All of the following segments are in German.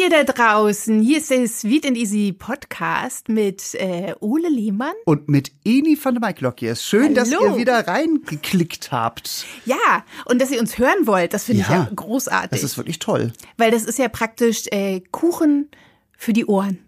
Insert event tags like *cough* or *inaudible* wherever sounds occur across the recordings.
Ihr da draußen, hier ist der Sweet and Easy Podcast mit äh, Ole Lehmann. Und mit Eni von der Mike Lock. Schön, Hallo. dass ihr wieder reingeklickt habt. Ja, und dass ihr uns hören wollt, das finde ich Ja, ja großartig. Das ist wirklich toll. weil das ist ja praktisch äh, Kuchen für die Ohren.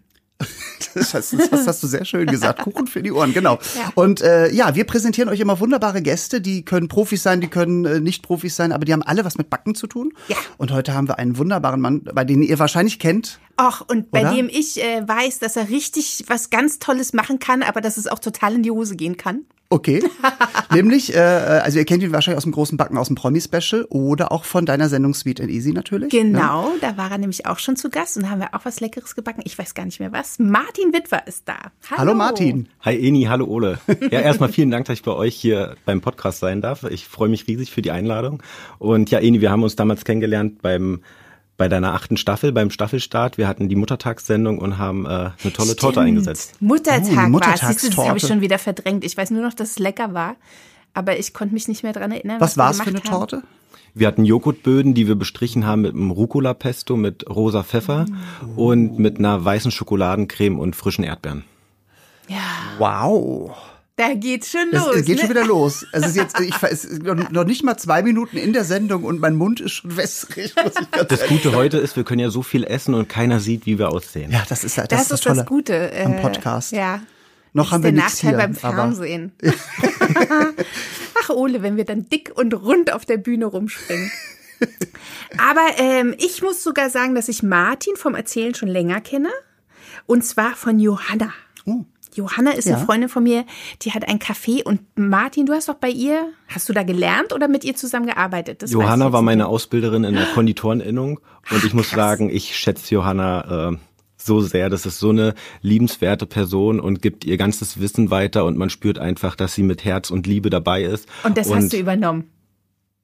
*laughs* Das hast, das hast du sehr schön gesagt. Kuchen für die Ohren, genau. *laughs* Ja. Und äh, ja, wir präsentieren euch immer wunderbare Gäste, die können Profis sein, die können äh, nicht Profis sein, aber die haben alle was mit Backen zu tun. Ja. Und heute haben wir einen wunderbaren Mann, bei dem ihr wahrscheinlich kennt. Ach, und bei Oder? dem ich äh, weiß, dass er richtig was ganz Tolles machen kann, aber dass es auch total in die Hose gehen kann. Okay. *laughs* Nämlich, äh, also ihr kennt ihn wahrscheinlich aus dem großen Backen aus dem Promi-Special oder auch von deiner Sendung Sweet and Easy natürlich. Ne? Genau, da war er nämlich auch schon zu Gast und da haben wir auch was Leckeres gebacken. Ich weiß gar nicht mehr was. Martin Witwer ist da. Hallo, Hallo Martin. Hi Eni, hallo Ole. Ja, erstmal vielen Dank, dass ich bei euch hier beim Podcast sein darf. Ich freue mich riesig für die Einladung. Und ja, Eni, wir haben uns damals kennengelernt beim bei deiner achten Staffel, beim Staffelstart. Wir hatten die Muttertagssendung und haben äh, eine tolle Torte Stimmt. eingesetzt. Muttertag Oh, war es. Das Muttertagstorte. habe ich schon wieder verdrängt. Ich weiß nur noch, dass es lecker war. Aber ich konnte mich nicht mehr dran erinnern. Was wir war es für eine haben. Torte? Wir hatten Joghurtböden, die wir bestrichen haben mit einem Rucola-Pesto, mit rosa Pfeffer und mit einer weißen Schokoladencreme und frischen Erdbeeren. Ja, Wow. Da geht's schon los. es geht ne? schon wieder los. *laughs* Es ist jetzt, ich, es ist noch nicht mal zwei Minuten in der Sendung und mein Mund ist schon wässrig, muss ich ganz Das Gute heute ist, wir können ja so viel essen und keiner sieht, wie wir aussehen. Ja, das ist das, Das, ist das ist Tolle das Gute. Äh, am Podcast. Ja. Noch Das haben ist wir der Nachteil hier, beim Fernsehen. *laughs* Ach, Ole, wenn wir dann dick und rund auf der Bühne rumspringen. Aber ähm, ich muss sogar sagen, dass ich Martin vom Erzählen schon länger kenne. Und zwar von Johanna. Oh. Johanna ist Ja. eine Freundin von mir, die hat ein Café. Und Martin, du hast doch bei ihr, hast du da gelernt oder mit ihr zusammengearbeitet? Das weiß ich Johanna war meine Ausbilderin in der Konditoreninnung und ich muss krass. sagen, ich schätze Johanna äh, so sehr. Das ist so eine liebenswerte Person und gibt ihr ganzes Wissen weiter und man spürt einfach, dass sie mit Herz und Liebe dabei ist. Und das hast du übernommen.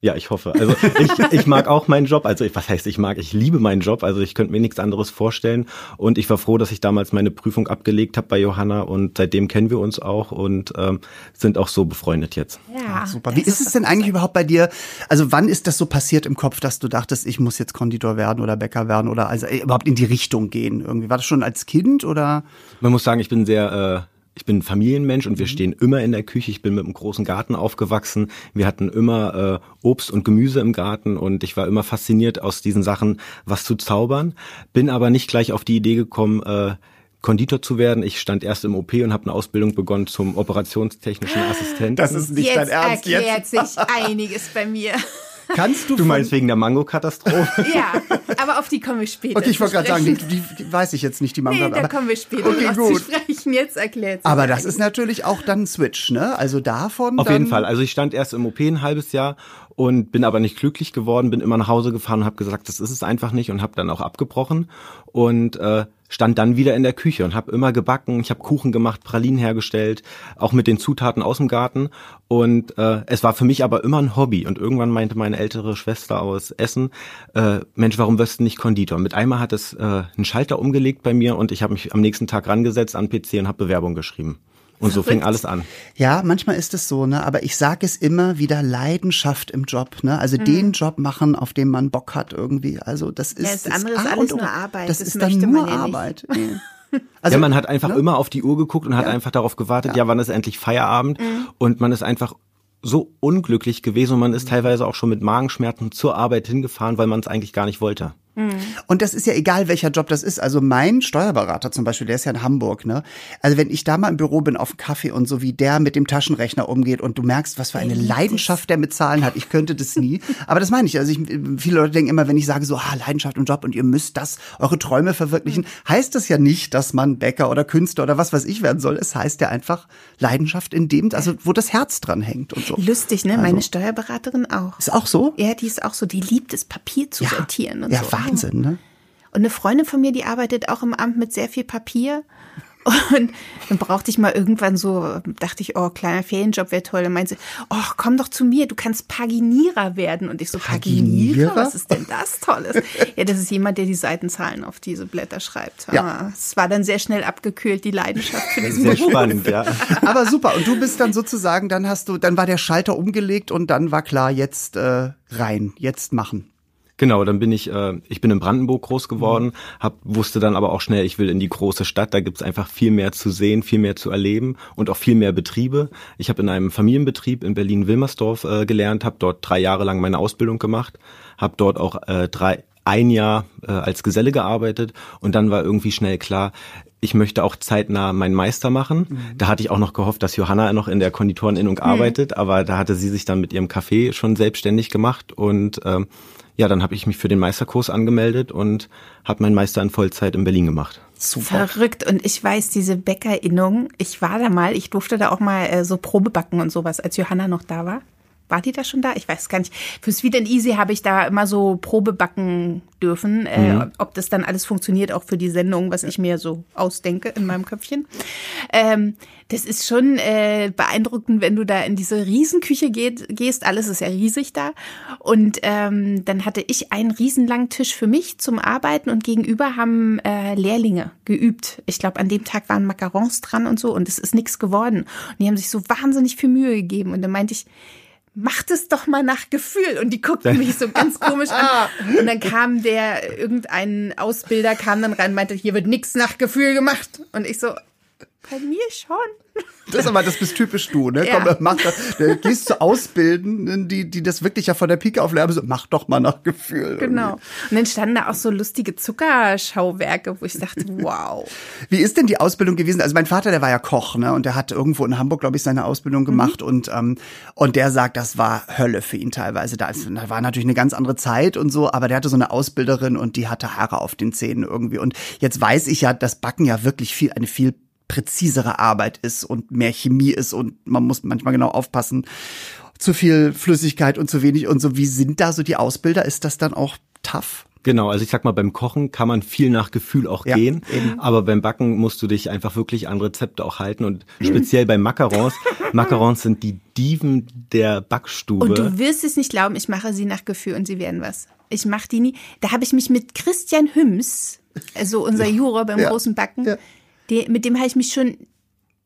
Ja, ich hoffe. Also ich, ich mag auch meinen Job. Also ich, was heißt ich mag? Ich liebe meinen Job. Also ich könnte mir nichts anderes vorstellen. Und ich war froh, dass ich damals meine Prüfung abgelegt habe bei Johanna und seitdem kennen wir uns auch und ähm, sind auch so befreundet jetzt. Ja, Super. das Wie ist es denn eigentlich überhaupt bei dir? Also wann ist das so passiert im Kopf, dass du dachtest, ich muss jetzt Konditor werden oder Bäcker werden oder also überhaupt in die Richtung gehen? Irgendwie war das schon als Kind oder? Man muss sagen, ich bin sehr, äh, ich bin ein Familienmensch und wir Mhm. stehen immer in der Küche. Ich bin mit einem großen Garten aufgewachsen. Wir hatten immer äh, Obst und Gemüse im Garten und ich war immer fasziniert aus diesen Sachen, was zu zaubern. Bin aber nicht gleich auf die Idee gekommen, äh, Konditor zu werden. Ich stand erst im OP und habe eine Ausbildung begonnen zum operationstechnischen Assistenten. nicht Jetzt erklärt sich *laughs* einiges bei mir. Kannst du, du von- meinst wegen der Mango-Katastrophe? *laughs* Ja, aber auf die kommen wir später. Okay, ich wollte gerade sagen, die, die, die weiß ich jetzt nicht, die Manga. Nee, da aber, kommen wir später Okay, gut. Sprechen. Jetzt erklärt aber das ist natürlich auch dann ein Switch, ne? Also davon. Auf dann, jeden Fall. Also ich stand erst im OP ein halbes Jahr und bin aber nicht glücklich geworden, bin immer nach Hause gefahren und habe gesagt, das ist es einfach nicht und habe dann auch abgebrochen und äh, stand dann wieder in der Küche und habe immer gebacken, ich habe Kuchen gemacht, Pralinen hergestellt, auch mit den Zutaten aus dem Garten und äh, es war für mich aber immer ein Hobby und irgendwann meinte meine ältere Schwester aus Essen, äh, Mensch, warum wirst du nicht Konditor? Mit einmal hat es äh, einen Schalter umgelegt bei mir und ich habe mich am nächsten Tag rangesetzt an PC und habe Bewerbung geschrieben. Und so fing alles an. Ja, manchmal ist es so, ne? Aber ich sage es immer wieder: Leidenschaft im Job, ne? Also Mhm. den Job machen, auf den man Bock hat irgendwie. Also das ist das andere ist alles nur Arbeit. Das, Das ist dann nur ja. Arbeit. *laughs* Also ja, man hat einfach ne? immer auf die Uhr geguckt und hat einfach darauf gewartet, ja. wann ist endlich Feierabend? Und man ist einfach so unglücklich gewesen und man ist teilweise auch schon mit Magenschmerzen zur Arbeit hingefahren, weil man es eigentlich gar nicht wollte. Und das ist ja egal, welcher Job das ist. Also mein Steuerberater zum Beispiel, der ist ja in Hamburg, ne? Also wenn ich da mal im Büro bin auf dem Kaffee und so wie der mit dem Taschenrechner umgeht und du merkst, was für eine Leidenschaft der mit Zahlen hat. Ich könnte das nie. *laughs* Aber das meine ich. Also ich, viele Leute denken immer, wenn ich sage so, ah, Leidenschaft im Job und ihr müsst das, eure Träume verwirklichen, heißt das ja nicht, dass man Bäcker oder Künstler oder was weiß ich werden soll. Es heißt ja einfach Leidenschaft in dem, also wo das Herz dran hängt und so. Lustig, ne? Meine Steuerberaterin auch. Ist auch so? Ja, die ist auch so, die liebt es, Papier zu sortieren und ja, so. Wahnsinn, ne? Und eine Freundin von mir, die arbeitet auch im Amt mit sehr viel Papier. Und dann brauchte ich mal irgendwann so, dachte ich, oh, kleiner Ferienjob wäre toll. Dann meinte sie, oh, komm doch zu mir, du kannst Paginierer werden. Und ich so, Paginierer? Paginierer? Was ist denn das Tolles? ja, das ist jemand, der die Seitenzahlen auf diese Blätter schreibt. Ja. Ah, Es war dann sehr schnell abgekühlt, die Leidenschaft für diesen Sehr Beruf. spannend, ja. *laughs* Aber super. Und du bist dann sozusagen, dann hast du, dann war der Schalter umgelegt und dann war klar, jetzt äh, rein, jetzt machen. Genau, dann bin ich, äh, ich bin in Brandenburg groß geworden, mhm. hab, wusste dann aber auch schnell, ich will in die große Stadt, da gibt's einfach viel mehr zu sehen, viel mehr zu erleben und auch viel mehr Betriebe. Ich habe in einem Familienbetrieb in Berlin-Wilmersdorf äh, gelernt, habe dort drei Jahre lang meine Ausbildung gemacht, habe dort auch äh, drei, ein Jahr äh, als Geselle gearbeitet und dann war irgendwie schnell klar, ich möchte auch zeitnah meinen Meister machen. Mhm. Da hatte ich auch noch gehofft, dass Johanna noch in der Konditoreninnung mhm. arbeitet, aber da hatte sie sich dann mit ihrem Café schon selbstständig gemacht und ähm, ja, dann habe ich mich für den Meisterkurs angemeldet und habe meinen Meister in Vollzeit in Berlin gemacht. Super. Verrückt. Und ich weiß, diese Bäckerinnung, ich war da mal, ich durfte da auch mal äh, so Probe backen und sowas, als Johanna noch da war. War die da schon da? Ich weiß gar nicht. Für Sweet and Easy habe ich da immer so Probe backen dürfen, äh, mhm. ob das dann alles funktioniert, auch für die Sendung, was ich mir so ausdenke in meinem Köpfchen. Ähm, das ist schon äh, beeindruckend, wenn du da in diese Riesenküche geht, gehst. Alles ist ja riesig da. Und ähm, dann hatte ich einen riesenlangen Tisch für mich zum Arbeiten und gegenüber haben äh, Lehrlinge geübt. Ich glaube, an dem Tag waren Macarons dran und so und es ist nichts geworden. Und die haben sich so wahnsinnig viel Mühe gegeben. Und dann meinte ich, macht es doch mal nach Gefühl. Und die guckten mich so ganz komisch an. *laughs* Und dann kam der, irgendein Ausbilder kam dann rein und meinte, hier wird nichts nach Gefühl gemacht. Und ich so, bei mir schon. Das ist aber, das bist typisch du, ne? Ja. Komm, mach das. Du gehst zu Ausbildenden, die, die das wirklich ja von der Pike auf lernen, so, mach doch mal nach Gefühl. Genau. Und dann standen da auch so lustige Zuckerschauwerke, wo ich dachte, wow. Wie ist denn die Ausbildung gewesen? Also mein Vater, der war ja Koch, ne? Und der hat irgendwo in Hamburg, glaube ich, seine Ausbildung gemacht mhm. und, ähm, und der sagt, das war Hölle für ihn teilweise. Da, war natürlich eine ganz andere Zeit und so, aber der hatte so eine Ausbilderin und die hatte Haare auf den Zähnen irgendwie. Und jetzt weiß ich ja, das Backen ja wirklich viel, eine viel präzisere Arbeit ist und mehr Chemie ist und man muss manchmal genau aufpassen. Zu viel Flüssigkeit und zu wenig und so. Wie sind da so die Ausbilder? Ist das dann auch tough? Genau, also ich sag mal, beim Kochen kann man viel nach Gefühl auch ja, gehen, eben. aber beim Backen musst du dich einfach wirklich an Rezepte auch halten und *clears throat* speziell bei Macarons. Macarons sind die Diven der Backstube. Und du wirst es nicht glauben, ich mache sie nach Gefühl und sie werden was. Ich mache die nie. Da habe ich mich mit Christian Hüms, also unser Juror beim ja, großen Backen, ja die, mit dem habe ich mich schon,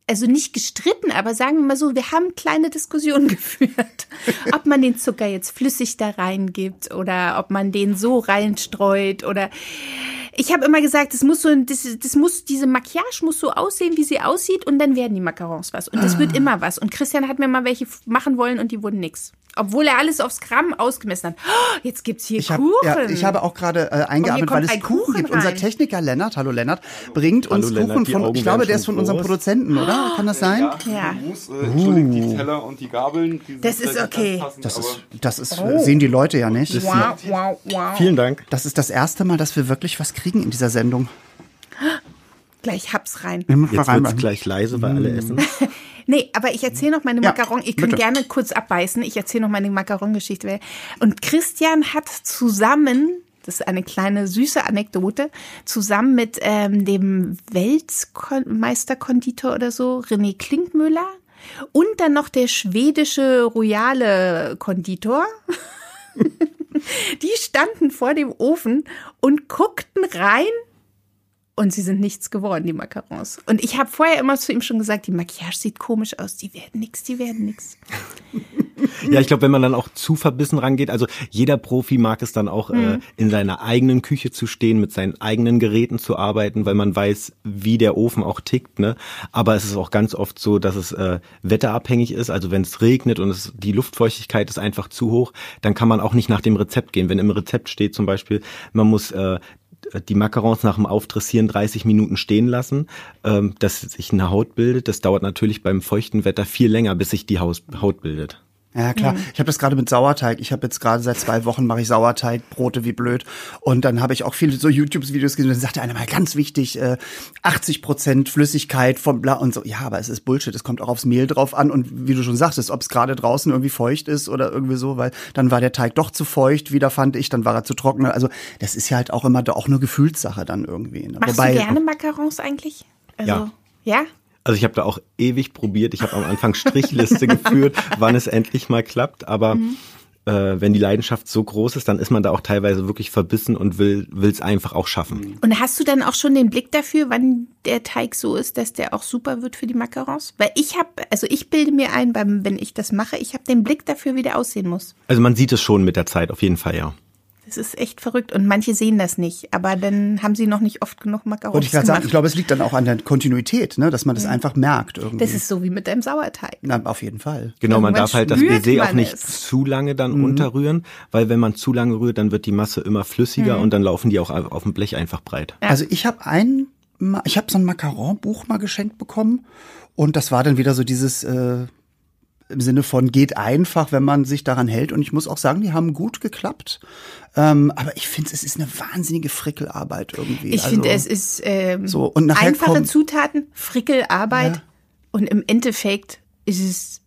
also nicht gestritten, aber sagen wir mal so, wir haben kleine Diskussionen *laughs* geführt, ob man den Zucker jetzt flüssig da reingibt oder ob man den so reinstreut oder ich habe immer gesagt, das muss so, das, das muss, diese Maquillage muss so aussehen, wie sie aussieht, und dann werden die Macarons was. Und das ah. wird immer was. Und Christian hat mir mal welche machen wollen und die wurden nix. Obwohl er alles aufs Gramm ausgemessen hat. Oh, jetzt gibt's hier ich hab, Kuchen. Ja, ich habe auch gerade äh, eingeatmet, weil es Kuchen, Kuchen gibt. Rein. Unser Techniker Lennart, hallo Lennart, bringt hallo uns Lennart, Kuchen von, ich glaube, der ist von groß. unserem Produzenten, oder? Kann das sein? Ja. ja. Muss, äh, Entschuldigt die Teller und die Gabeln. Die das ist okay. Das ist, das ist, oh. sehen die Leute ja nicht. Wow, wow, wow. Vielen Dank. Das ist das erste Mal, dass wir wirklich was kriegen in dieser Sendung. Gleich hab's rein. Jetzt wird's gleich leise, weil alle essen. *laughs* Nee, aber ich erzähle noch meine Macaron. Ja, ich kann gerne kurz abbeißen. Ich erzähle noch meine Macaron-Geschichte. Und Christian hat zusammen, das ist eine kleine süße Anekdote, zusammen mit ähm, dem Weltmeisterkonditor oder so, René Klinkmüller, und dann noch der schwedische royale Konditor. *laughs* Die standen vor dem Ofen und guckten rein und sie sind nichts geworden, die Macarons. Und ich habe vorher immer zu ihm schon gesagt, die Maquillage sieht komisch aus, die werden nichts, die werden nichts. *laughs* ja, ich glaube, wenn man dann auch zu verbissen rangeht, also jeder Profi mag es dann auch, äh, mhm. äh, in seiner eigenen Küche zu stehen, mit seinen eigenen Geräten zu arbeiten, weil man weiß, wie der Ofen auch tickt. Ne? Aber es ist auch ganz oft so, dass es äh, wetterabhängig ist. Also wenn es regnet und es, die Luftfeuchtigkeit ist einfach zu hoch, dann kann man auch nicht nach dem Rezept gehen. Wenn im Rezept steht zum Beispiel, man muss äh, die Macarons nach dem Aufdressieren 30 Minuten stehen lassen, ähm, dass sich eine Haut bildet. Das dauert natürlich beim feuchten Wetter viel länger, bis sich die Haut bildet. Ja, klar. Mhm. Ich habe das gerade mit Sauerteig. Ich habe jetzt gerade seit zwei Wochen mache ich Sauerteigbrote wie blöd. Und dann habe ich auch viele so YouTube-Videos gesehen. Dann sagte einer mal ganz wichtig, äh, 80 Prozent Flüssigkeit vom Bla und so. Ja, aber es ist Bullshit. Es kommt auch aufs Mehl drauf an. Und wie du schon sagtest, ob es gerade draußen irgendwie feucht ist oder irgendwie so, weil dann war der Teig doch zu feucht, wieder fand ich, dann war er zu trocken. Also das ist ja halt auch immer auch eine Gefühlssache dann irgendwie. Ne? Machst Wobei, du gerne Macarons eigentlich? Also, ja. Ja? Also ich habe da auch ewig probiert. Ich habe am Anfang Strichliste geführt, *laughs* wann es endlich mal klappt. Aber mhm. äh, wenn die Leidenschaft so groß ist, dann ist man da auch teilweise wirklich verbissen und will es einfach auch schaffen. Und hast du dann auch schon den Blick dafür, wann der Teig so ist, dass der auch super wird für die Macarons? Weil ich habe, also ich bilde mir ein, beim, wenn ich das mache, ich habe den Blick dafür, wie der aussehen muss. Also man sieht es schon mit der Zeit, auf jeden Fall, ja. Das ist echt verrückt und manche sehen das nicht, aber dann haben sie noch nicht oft genug Macarons Wollte ich gerade gemacht. sagen, ich glaube, es liegt dann auch an der Kontinuität, ne, dass man das einfach merkt irgendwie. das ist so wie mit deinem Sauerteig. Na, auf jeden Fall. Genau, man darf halt das Baiser auch nicht es. zu lange dann unterrühren, weil wenn man zu lange rührt, dann wird die Masse immer flüssiger und dann laufen die auch auf dem Blech einfach breit. Also ich habe ein, Ma- ich habe so ein Macaron-Buch mal geschenkt bekommen und das war dann wieder so dieses äh, im Sinne von geht einfach, wenn man sich daran hält. Und ich muss auch sagen, die haben gut geklappt. Ähm, aber ich finde, es ist eine wahnsinnige Frickelarbeit irgendwie. Ich also, finde, es ist ähm, So, und nachher einfache kommt- Zutaten, Frickelarbeit Ja. und im Endeffekt ist es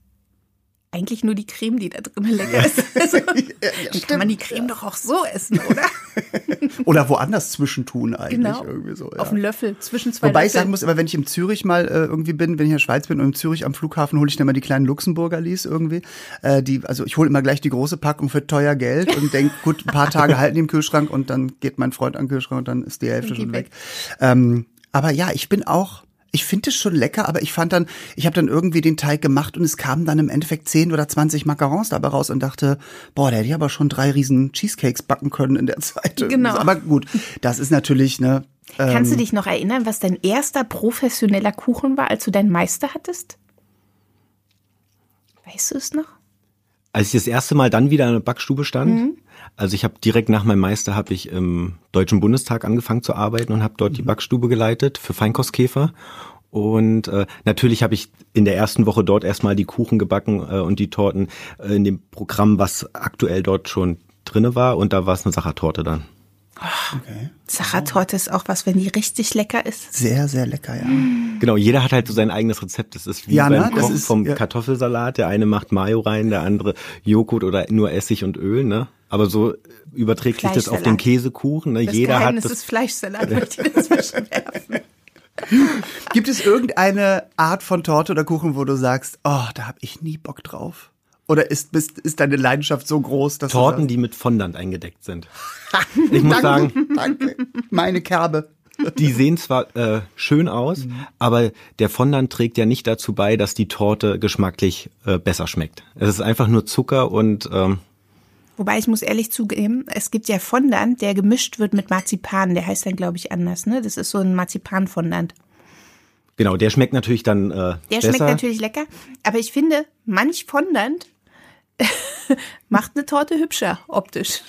eigentlich nur die Creme, die da drin lecker ist. *laughs* Also, *laughs* dann kann man die Creme doch auch so essen, oder? *laughs* Oder woanders zwischentun eigentlich Genau. irgendwie so. Ja. Auf einen Löffel, zwischen zwei Wobei ich Löffeln. sagen muss, aber wenn ich in Zürich mal äh, irgendwie bin, wenn ich in der Schweiz bin und in Zürich am Flughafen hole ich dann mal die kleinen Luxemburger Lies irgendwie. Äh, die, also ich hole immer gleich die große Packung für teuer Geld und denk, *laughs* gut, ein paar Tage halten die im Kühlschrank und dann geht mein Freund an den Kühlschrank und dann ist die Hälfte schon weg. weg. Ähm, aber ja, ich bin auch, ich finde es schon lecker, aber ich fand dann, ich habe dann irgendwie den Teig gemacht und es kamen dann im Endeffekt 10 oder 20 Macarons dabei raus und dachte, boah, der hätte ja aber schon drei riesen Cheesecakes backen können in der Zeit. *laughs* Genau. Aber gut, das ist natürlich, ne, Kannst du dich noch erinnern, was dein erster professioneller Kuchen war, als du deinen Meister hattest? Weißt du es noch? Als ich das erste Mal dann wieder in der Backstube stand, Mhm. also ich habe direkt nach meinem Meister habe ich im Deutschen Bundestag angefangen zu arbeiten und habe dort Mhm. die Backstube geleitet für Feinkostkäfer. Und äh, natürlich habe ich in der ersten Woche dort erstmal die Kuchen gebacken äh, und die Torten äh, in dem Programm, was aktuell dort schon drinne war. Und da war es eine Sachertorte dann. Sachertorte ist auch was, wenn die richtig lecker ist. sehr, sehr lecker, ja. Genau, jeder hat halt so sein eigenes Rezept. Das ist wie Ja, beim ne? Kochen ist- vom ja. Kartoffelsalat. Der eine macht Mayo rein, der andere Joghurt oder nur Essig und Öl. Ne? Aber so überträgt sich das auf den. Käsekuchen. Ne? Das Jeder Geheimnis hat das. ist Fleischsalat, möchte ich dazwischen werfen. Gibt es irgendeine Art von Torte oder Kuchen, wo du sagst, oh, da habe ich nie Bock drauf? Oder ist, bist, ist deine Leidenschaft so groß, dass Torten, du die mit Fondant eingedeckt sind. *laughs* Ich muss sagst, sagen, danke, danke, meine Kerbe. die sehen zwar äh, schön aus, Mhm. aber der Fondant trägt ja nicht dazu bei, dass die Torte geschmacklich äh, besser schmeckt. Es ist einfach nur Zucker und ähm, Wobei ich muss ehrlich zugeben, es gibt ja Fondant, der gemischt wird mit Marzipan. Der heißt dann, glaube ich, anders. Ne? Das ist so ein Marzipan-Fondant. genau, der schmeckt natürlich dann äh, Der besser. schmeckt natürlich lecker. Aber ich finde, manch Fondant *laughs* macht eine Torte hübscher optisch.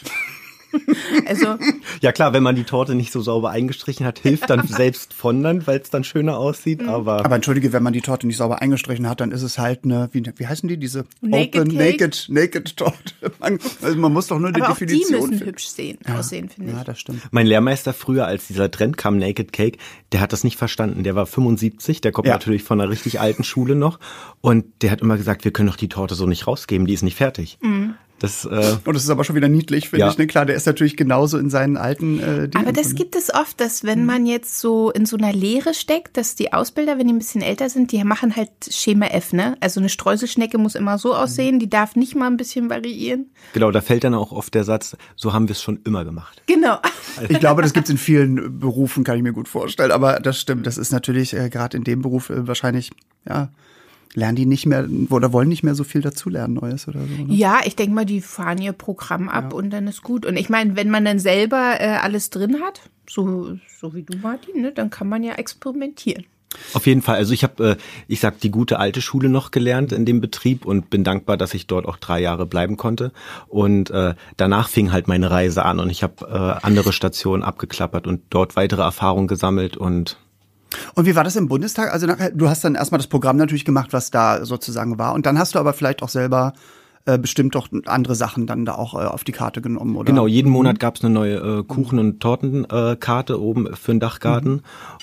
Also *laughs* Ja klar, wenn man die Torte nicht so sauber eingestrichen hat, hilft dann *laughs* selbst Fondant, weil es dann schöner aussieht. Mhm. Aber, Aber entschuldige, wenn man die Torte nicht sauber eingestrichen hat, dann ist es halt eine, wie, wie heißen die, diese Naked Open, Cake? Naked, Naked Torte. *laughs* Man, also man muss doch nur eine aber auch die Definition müssen finden. hübsch sehen, aussehen, finde Ja, ich. das stimmt. mein Lehrmeister früher, als dieser Trend kam, Naked Cake, der hat das nicht verstanden. Der war 75, der kommt Ja. natürlich von einer richtig alten Schule noch. Und der hat immer gesagt, wir können doch die Torte so nicht rausgeben, die ist nicht fertig. Mhm. Das, äh, Und das ist aber schon wieder niedlich, finde Ja. ich. Ne? Klar, der ist natürlich genauso in seinen alten äh, Dingen. Aber das gibt es oft, dass wenn man jetzt so in so einer Lehre steckt, dass die Ausbilder, wenn die ein bisschen älter sind, die machen halt Schema F, ne? Also eine Streuselschnecke muss immer so aussehen, die darf nicht mal ein bisschen variieren. genau, da fällt dann auch oft der Satz, so haben wir es schon immer gemacht. Genau. Ich glaube, das gibt's in vielen Berufen, kann ich mir gut vorstellen. Aber das stimmt, das ist natürlich äh, gerade in dem Beruf äh, wahrscheinlich, ja, lernen die nicht mehr oder wollen nicht mehr so viel dazulernen Neues oder so. Ne? Ja, ich denke mal, die fahren ihr Programm ab und dann ist gut. Und ich meine, wenn man dann selber äh, alles drin hat, so, so wie du, Martin, ne, dann kann man ja experimentieren. Auf jeden Fall. Also ich habe, äh, ich sag, die gute alte Schule noch gelernt in dem Betrieb und bin dankbar, dass ich dort auch drei Jahre bleiben konnte. Und äh, danach fing halt meine Reise an und ich habe äh, andere Stationen abgeklappert und dort weitere Erfahrungen gesammelt und Und wie war das im Bundestag? Also du hast dann erstmal das Programm natürlich gemacht, was da sozusagen war. Und dann hast du aber vielleicht auch selber äh, bestimmt doch andere Sachen dann da auch äh, auf die Karte genommen, oder? Genau, jeden Monat gab's eine neue äh, Kuchen- und Tortenkarte Karte oben für den Dachgarten.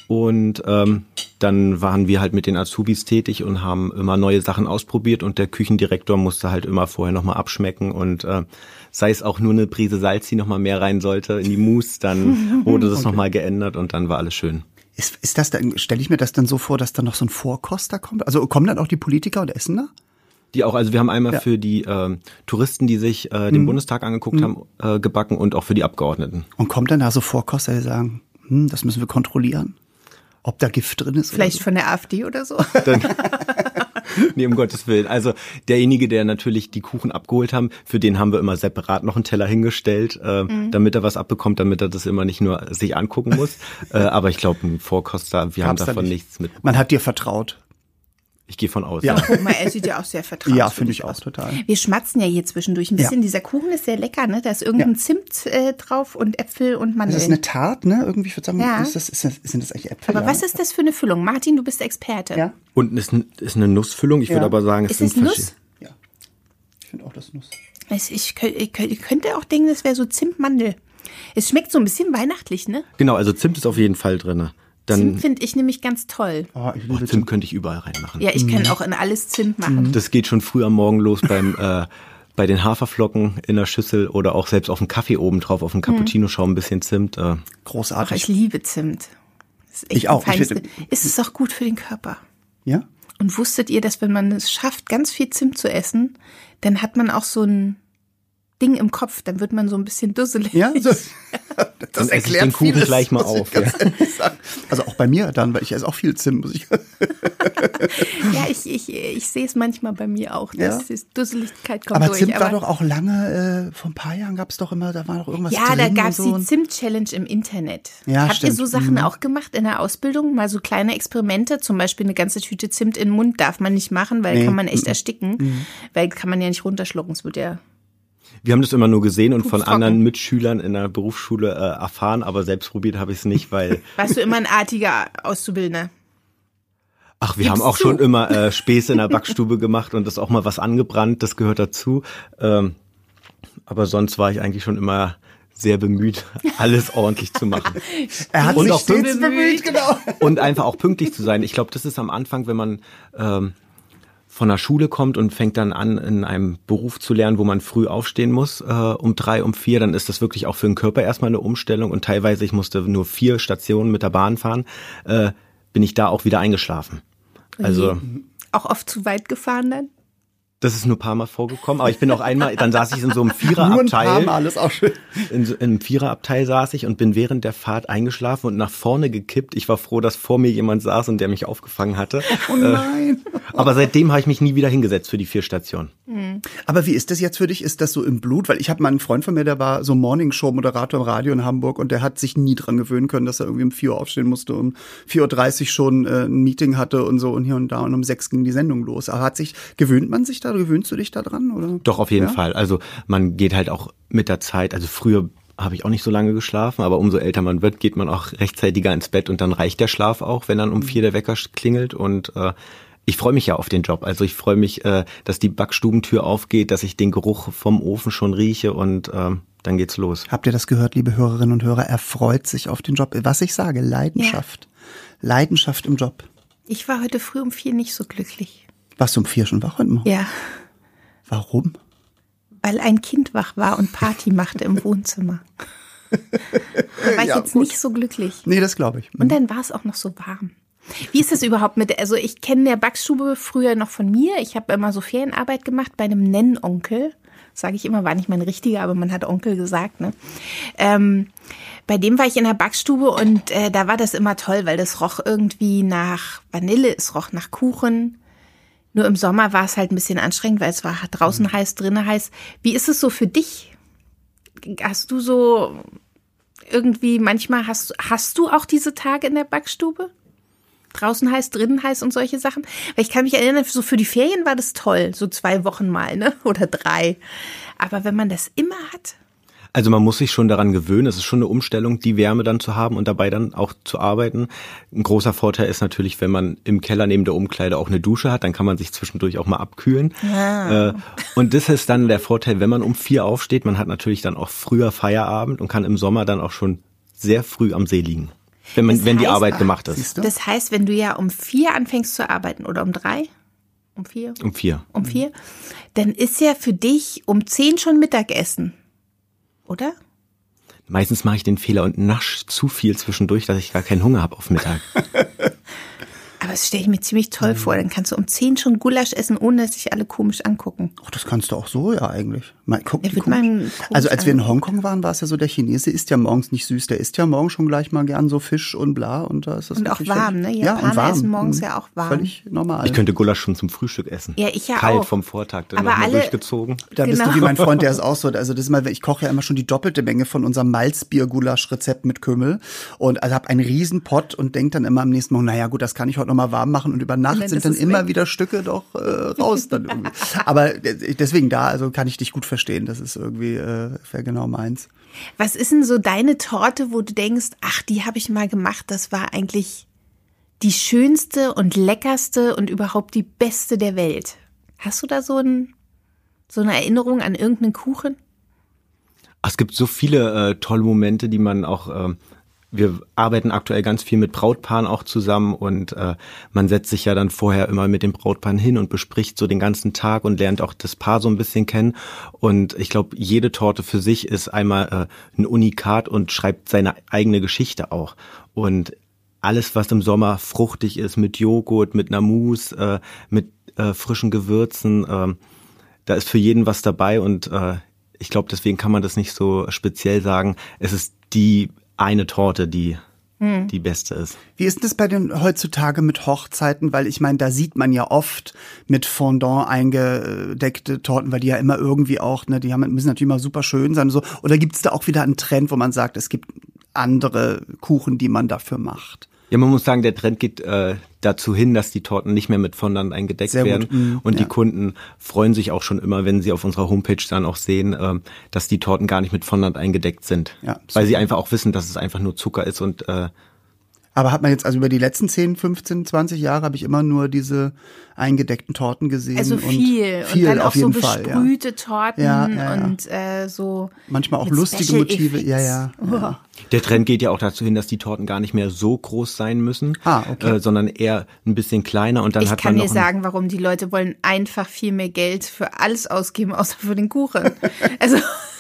Und ähm, dann waren wir halt mit den Azubis tätig und haben immer neue Sachen ausprobiert und der Küchendirektor musste halt immer vorher nochmal abschmecken und äh, sei es auch nur eine Prise Salz, die nochmal mehr rein sollte in die Mousse, dann *laughs* wurde das okay. nochmal geändert und dann war alles schön. Ist, ist das dann, stelle ich mir das dann so vor, dass dann noch so ein Vorkoster kommt? Also kommen dann auch die Politiker und essen da? Die auch, also wir haben einmal Ja. für die äh, Touristen, die sich äh, den Bundestag angeguckt haben, äh, gebacken und auch für die Abgeordneten. Und kommt dann da so Vorkoster, die sagen, hm, das müssen wir kontrollieren? Ob da Gift drin ist? Vielleicht oder von der AfD oder so. *laughs* *laughs* *laughs* nee, um Gottes Willen. Also derjenige, der natürlich die Kuchen abgeholt haben, für den haben wir immer separat noch einen Teller hingestellt, äh, Mhm. damit er was abbekommt, damit er das immer nicht nur sich angucken muss. *laughs* äh, aber ich glaube, ein Vorkoster, wir haben Gab's da davon nicht. nichts mit. Man hat dir vertraut. Ich gehe von aus. Ja. Guck mal, er sieht ja auch sehr vertraut. Ja, finde ich auch total. Wir schmatzen ja hier zwischendurch ein bisschen. Ja. Dieser Kuchen ist sehr lecker, ne? Da ist irgendein Ja. Zimt äh, drauf und Äpfel und Das Mandeln. ist eine Tat, ne? Irgendwie, ich würde sagen, Ja. ist das, ist das, sind das eigentlich Äpfel? Aber ja, was ist das für eine Füllung? Martin, du bist Experte. Ja, Unten ist, ein, ist eine Nussfüllung. Ich Ja. würde aber sagen, es Ist sind es Nuss? verschiedene- ja. Ich finde auch das Nuss. Es- Ich, ich, ich könnte auch denken, das wäre so Zimtmandel. Es schmeckt so ein bisschen weihnachtlich, ne? Genau, also Zimt ist auf jeden Fall drinne. Dann Zimt finde ich nämlich ganz toll. Oh, ich oh, liebe Zimt könnte ich überall reinmachen. Ja, ich Mhm. kann auch in alles Zimt machen. Das geht schon früh am Morgen los beim äh, bei den Haferflocken in der Schüssel oder auch selbst auf dem Kaffee oben drauf, auf dem Cappuccino schaum ein bisschen Zimt. Äh, Ach, großartig. ich liebe Zimt. Ich auch. Ich ist es auch gut für den Körper. ja? Und wusstet ihr, dass wenn man es schafft, ganz viel Zimt zu essen, dann hat man auch so ein Ding im Kopf, dann wird man so ein bisschen dusselig. Ja, so. *laughs* Dann esse ich den Kuchen vieles, gleich mal auf, sagen. Also auch bei mir dann, weil ich esse auch viel Zimt, muss ich *laughs* Ja, *laughs* ich, ich, ich sehe es manchmal bei mir auch, Ja. dass die Dusseligkeit kommt Aber durch. Zimt war doch auch lange, äh, vor ein paar Jahren gab es doch immer, da war doch irgendwas ja, drin. da gab es so. die Zimt-Challenge im Internet. Ja, Habt ihr stimmt. so Sachen Mhm. auch gemacht in der Ausbildung? Mal so kleine Experimente, zum Beispiel eine ganze Tüte Zimt in den Mund darf man nicht machen, weil Nee. Mhm. kann man echt ersticken. Weil kann man ja nicht runterschlucken, es wird ja wir haben das immer nur gesehen und von anderen Mitschülern in der Berufsschule äh, erfahren, aber selbst probiert habe ich es nicht, weil *laughs* Warst du immer ein artiger Auszubildender? ach, wir Gib's haben auch zu. schon immer äh, *laughs* Späße in der Backstube gemacht und das auch mal was angebrannt, das gehört dazu. Ähm, aber sonst war ich eigentlich schon immer sehr bemüht, *laughs* alles ordentlich zu machen. Er hat Und sich auch stets bemüht. bemüht, genau. und einfach auch pünktlich zu sein. Ich glaube, das ist am Anfang, wenn man ähm, von der Schule kommt und fängt dann an, in einem Beruf zu lernen, wo man früh aufstehen muss, äh, um drei, um vier, dann ist das wirklich auch für den Körper erstmal eine Umstellung. Und teilweise, ich musste nur vier Stationen mit der Bahn fahren, äh, bin ich da auch wieder eingeschlafen. Also Auch oft zu weit gefahren dann? Das ist nur ein paar Mal vorgekommen, aber ich bin auch einmal, dann saß ich in so einem *laughs* Nur ein paar Viererabteil. Mal, ist auch schön. In, so- in einem Viererabteil saß ich und bin während der Fahrt eingeschlafen und nach vorne gekippt. Ich war froh, dass vor mir jemand saß und der mich aufgefangen hatte. Oh nein. Aber seitdem habe ich mich nie wieder hingesetzt für die vier Stationen. Aber wie ist das jetzt für dich? Ist das so im Blut? Weil ich habe mal einen Freund von mir, der war so Morningshow-Moderator im Radio in Hamburg und der hat sich nie dran gewöhnen können, dass er irgendwie um 4 Uhr aufstehen musste, um 4.30 Uhr schon äh, ein Meeting hatte und so und hier und da und um 6 ging die Sendung los. Aber hat sich, gewöhnt man sich da, gewöhnst du dich da dran? Oder? Doch, auf jeden Ja? Fall. Also man geht halt auch mit der Zeit, also früher habe ich auch nicht so lange geschlafen, aber umso älter man wird, geht man auch rechtzeitiger ins Bett und dann reicht der Schlaf auch, wenn dann um vier der Wecker klingelt und äh, ich freue mich ja auf den Job. Also ich freue mich, äh, dass die Backstubentür aufgeht, dass ich den Geruch vom Ofen schon rieche und äh, dann geht's los. Habt ihr das gehört, liebe Hörerinnen und Hörer? Er freut sich auf den Job. Was ich sage, Leidenschaft. Leidenschaft im Job. Ich war heute früh um vier nicht so glücklich. Warst du um vier schon wach heute Morgen? Ja, Warum? weil ein Kind wach war und Party machte im Wohnzimmer. Da war ich Ja, jetzt gut. nicht so glücklich. Nee, das glaube ich. Und dann war es auch noch so warm. Wie ist das überhaupt mit, also ich kenne der Backstube früher noch von mir. Ich habe immer so Ferienarbeit gemacht bei einem Nennonkel. Sage ich immer, war nicht mein richtiger, aber man hat Onkel gesagt. Ne? Ähm, bei dem war ich in der Backstube und äh, da war das immer toll, weil das roch irgendwie nach Vanille, es roch nach Kuchen. Nur im Sommer war es halt ein bisschen anstrengend, weil es war draußen heiß, drinnen heiß. Wie ist es so für dich? Hast du so irgendwie manchmal hast hast du auch diese Tage in der Backstube? Draußen heiß, drinnen heiß und solche Sachen. Weil ich kann mich erinnern, so für die Ferien war das toll, so zwei Wochen mal, ne? *laughs* Oder drei. Aber wenn man das immer hat, Also man muss sich schon daran gewöhnen. Es ist schon eine Umstellung, die Wärme dann zu haben und dabei dann auch zu arbeiten. Ein großer Vorteil ist natürlich, wenn man im Keller neben der Umkleide auch eine Dusche hat, dann kann man sich zwischendurch auch mal abkühlen. Äh, und das ist dann der Vorteil, wenn man um vier aufsteht. Man hat natürlich dann auch früher Feierabend und kann im Sommer dann auch schon sehr früh am See liegen. Wenn, man, Das wenn die heißt- Arbeit gemacht ist. Siehst du? das heißt, wenn du ja um vier anfängst zu arbeiten oder um drei, um vier, Um vier. um vier, dann ist ja für dich um zehn schon Mittagessen. Oder? Meistens mache ich den Fehler und nasch zu viel zwischendurch, dass ich gar keinen Hunger habe auf Mittag. *laughs* Aber das stelle ich mir ziemlich toll Mhm. vor. Dann kannst du um 10 schon Gulasch essen, ohne dass sich alle komisch angucken. Ach, das kannst du auch so, ja, eigentlich. Mal gucken. Ja, wie wird komisch. man komisch also als wir in Hongkong waren, war es ja so, der Chinese isst ja morgens nicht süß, der isst ja morgens schon gleich mal gern so Fisch und bla und da ist das Und auch warm, ne? Ja, Japaner und warm. essen morgens ja auch warm. Völlig normal. Ich könnte Gulasch schon zum Frühstück essen. Ja, ich ja Kalt auch. vom Vortag, dann Aber nochmal alle- durchgezogen. Da bist Genau. du wie mein Freund, der ist *laughs* auch so. Also das ist mal, ich koche ja immer schon die doppelte Menge von unserem Malzbier-Gulasch-Rezept mit Kümmel und also habe einen riesen Pott und denk dann immer am nächsten Morgen, naja gut, das kann ich heute noch mal warm machen und über Nacht dann sind ist dann immer weg. wieder Stücke doch äh, raus dann irgendwie. *laughs* Aber äh, deswegen da, also kann ich dich gut verstehen. Das ist irgendwie äh, wäre genau meins. Was ist denn so deine Torte, wo du denkst, ach, die habe ich mal gemacht, das war eigentlich die schönste und leckerste und überhaupt die beste der Welt? Hast du da so, ein, so eine Erinnerung an irgendeinen Kuchen? Ach, Es gibt so viele äh, tolle Momente, die man auch. ähm, wir arbeiten aktuell ganz viel mit Brautpaaren auch zusammen und äh, man setzt sich ja dann vorher immer mit dem Brautpaaren hin und bespricht so den ganzen Tag und lernt auch das Paar so ein bisschen kennen. Und ich glaube, jede Torte für sich ist einmal äh, ein Unikat und schreibt seine eigene Geschichte auch. Und alles, was im Sommer fruchtig ist, mit Joghurt, mit Mousse, äh, mit äh, frischen Gewürzen, ähm, da ist für jeden was dabei und äh, ich glaube, deswegen kann man das nicht so speziell sagen. Es ist die eine Torte, die die beste ist. Wie ist denn das bei den heutzutage mit Hochzeiten? Weil ich meine, da sieht man ja oft mit Fondant eingedeckte Torten, weil die ja immer irgendwie auch, ne, die haben, müssen natürlich immer super schön sein und so. Oder gibt es da auch wieder einen Trend, wo man sagt, es gibt andere Kuchen, die man dafür macht? Ja, man muss sagen, der Trend geht äh, dazu hin, dass die Torten nicht mehr mit Fondant eingedeckt Sehr werden. Mhm, Und ja. die Kunden freuen sich auch schon immer, wenn sie auf unserer Homepage dann auch sehen, ähm, dass die Torten gar nicht mit Fondant eingedeckt sind. Ja, weil sie einfach auch wissen, dass es einfach nur Zucker ist und äh, Aber hat man jetzt, also über die letzten 10, 15, 20 Jahre habe ich immer nur diese eingedeckten Torten gesehen. Also und viel. Und, viel dann auch auf jeden so Fall, ja. besprühte Torten Ja, ja, ja. und äh, so. Manchmal auch lustige Special Motive. Ja, Effects. ja, ja. Der Trend geht ja auch dazu hin, dass die Torten gar nicht mehr so groß sein müssen, Ah, okay. äh, sondern eher ein bisschen kleiner und dann Ich hat kann man dir noch ein- sagen, warum die Leute wollen einfach viel mehr Geld für alles ausgeben, außer für den Kuchen. *laughs* Also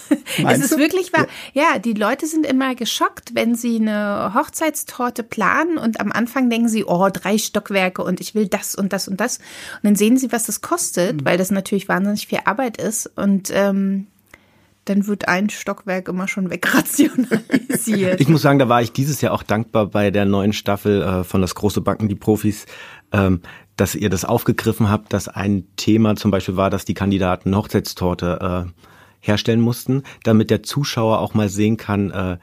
*laughs* es Meinst ist du? wirklich wahr. Ja. die Leute sind immer geschockt, wenn sie eine Hochzeitstorte planen und am Anfang denken sie, oh, drei Stockwerke und ich will das und das und das. Und dann sehen sie, was das kostet, Mhm. weil das natürlich wahnsinnig viel Arbeit ist und ähm, dann wird ein Stockwerk immer schon wegrationalisiert. *laughs* Ich muss sagen, da war ich dieses Jahr auch dankbar bei der neuen Staffel äh, von Das große Backen, die Profis, ähm, dass ihr das aufgegriffen habt, dass ein Thema zum Beispiel war, dass die Kandidaten Hochzeitstorte äh, herstellen mussten, damit der Zuschauer auch mal sehen kann, äh,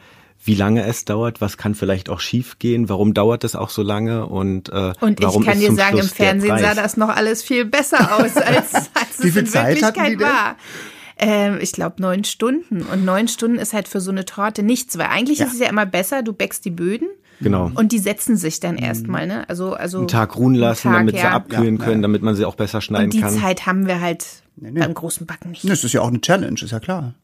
wie lange es dauert, was kann vielleicht auch schief gehen, warum dauert es auch so lange und, äh, Und ich warum kann ist dir sagen, im Schluss der Fernsehen sah das noch alles viel besser aus, *laughs* als, als Wie es in Zeit Wirklichkeit die war. Ähm, ich glaube neun Stunden. Und neun Stunden ist halt für so eine Torte nichts, weil eigentlich Ja. ist es ja immer besser, du bäckst die Böden Genau. und die setzen sich dann erstmal, ne? Also, also einen Tag ruhen lassen, Tag, damit sie ja. abkühlen Ja, können, damit man sie auch besser schneiden Und die kann. Zeit haben wir halt beim großen Backen nicht. Das ist ja auch eine Challenge, ist ja klar.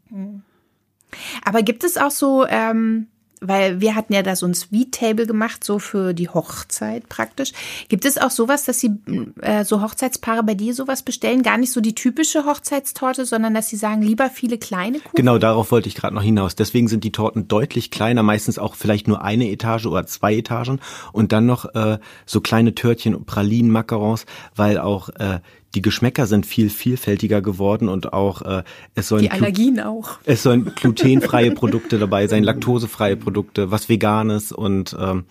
Aber gibt es auch so, ähm, weil wir hatten ja da so ein Sweet Table gemacht, so für die Hochzeit praktisch. Gibt es auch sowas, dass sie äh, so Hochzeitspaare bei dir sowas bestellen? Gar nicht so die typische Hochzeitstorte, sondern dass sie sagen, lieber viele kleine Kuchen? Genau, darauf wollte ich gerade noch hinaus. Deswegen sind die Torten deutlich kleiner, meistens auch vielleicht nur eine Etage oder zwei Etagen und dann noch äh, so kleine Törtchen, Pralinen, Macarons, weil auch äh, die Geschmäcker sind viel vielfältiger geworden und auch äh, es sollen Die Glu- Allergien auch. es sollen *laughs* glutenfreie Produkte dabei sein, laktosefreie Produkte, was veganes und ähm,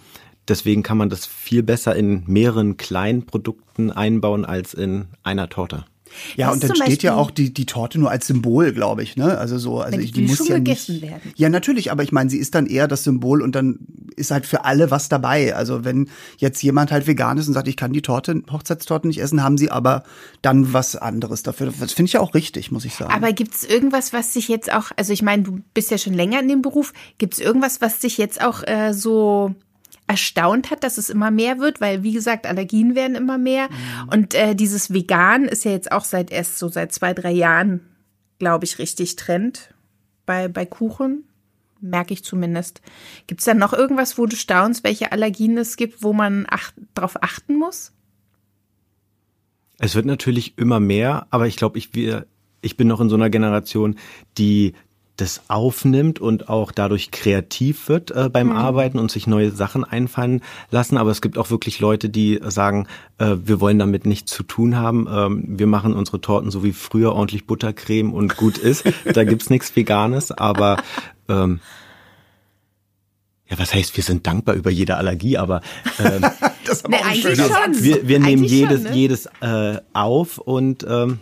deswegen kann man das viel besser in mehreren kleinen Produkten einbauen als in einer Torte. Ja, Das und dann steht ja auch die, die Torte nur als Symbol, glaube ich, ne? Also so, also die ich, die will muss schon ja gegessen nicht. werden. Ja, natürlich, aber ich meine, sie ist dann eher das Symbol und dann ist halt für alle was dabei. Also wenn jetzt jemand halt vegan ist und sagt, ich kann die Torte, Hochzeitstorte nicht essen, haben sie aber dann was anderes dafür. Das finde ich ja auch richtig, muss ich sagen. Aber gibt es irgendwas, was sich jetzt auch, also ich meine, du bist ja schon länger in dem Beruf, gibt es irgendwas, was dich jetzt auch äh, so erstaunt hat, dass es immer mehr wird, weil wie gesagt, Allergien werden immer mehr und äh, dieses Vegan ist ja jetzt auch seit erst so seit zwei, drei Jahren, glaube ich, richtig Trend bei, bei Kuchen, merke ich zumindest. Gibt es da noch irgendwas, wo du staunst, welche Allergien es gibt, wo man ach, drauf achten muss? Es wird natürlich immer mehr, aber ich glaube, ich, wir, ich bin noch in so einer Generation, die das aufnimmt und auch dadurch kreativ wird äh, beim Mhm. Arbeiten und sich neue Sachen einfallen lassen. Aber es gibt auch wirklich Leute, die sagen, äh, wir wollen damit nichts zu tun haben. Ähm, wir machen unsere Torten so wie früher ordentlich Buttercreme und gut ist. *laughs* da gibt's nichts Veganes, aber ähm, ja, was heißt, wir sind dankbar über jede Allergie, aber ähm, *laughs* Das ist aber Nee, auch ein eigentlich schöner. Satz. wir, wir nehmen Eigentlich jedes, schon, ne? jedes äh, auf und ähm,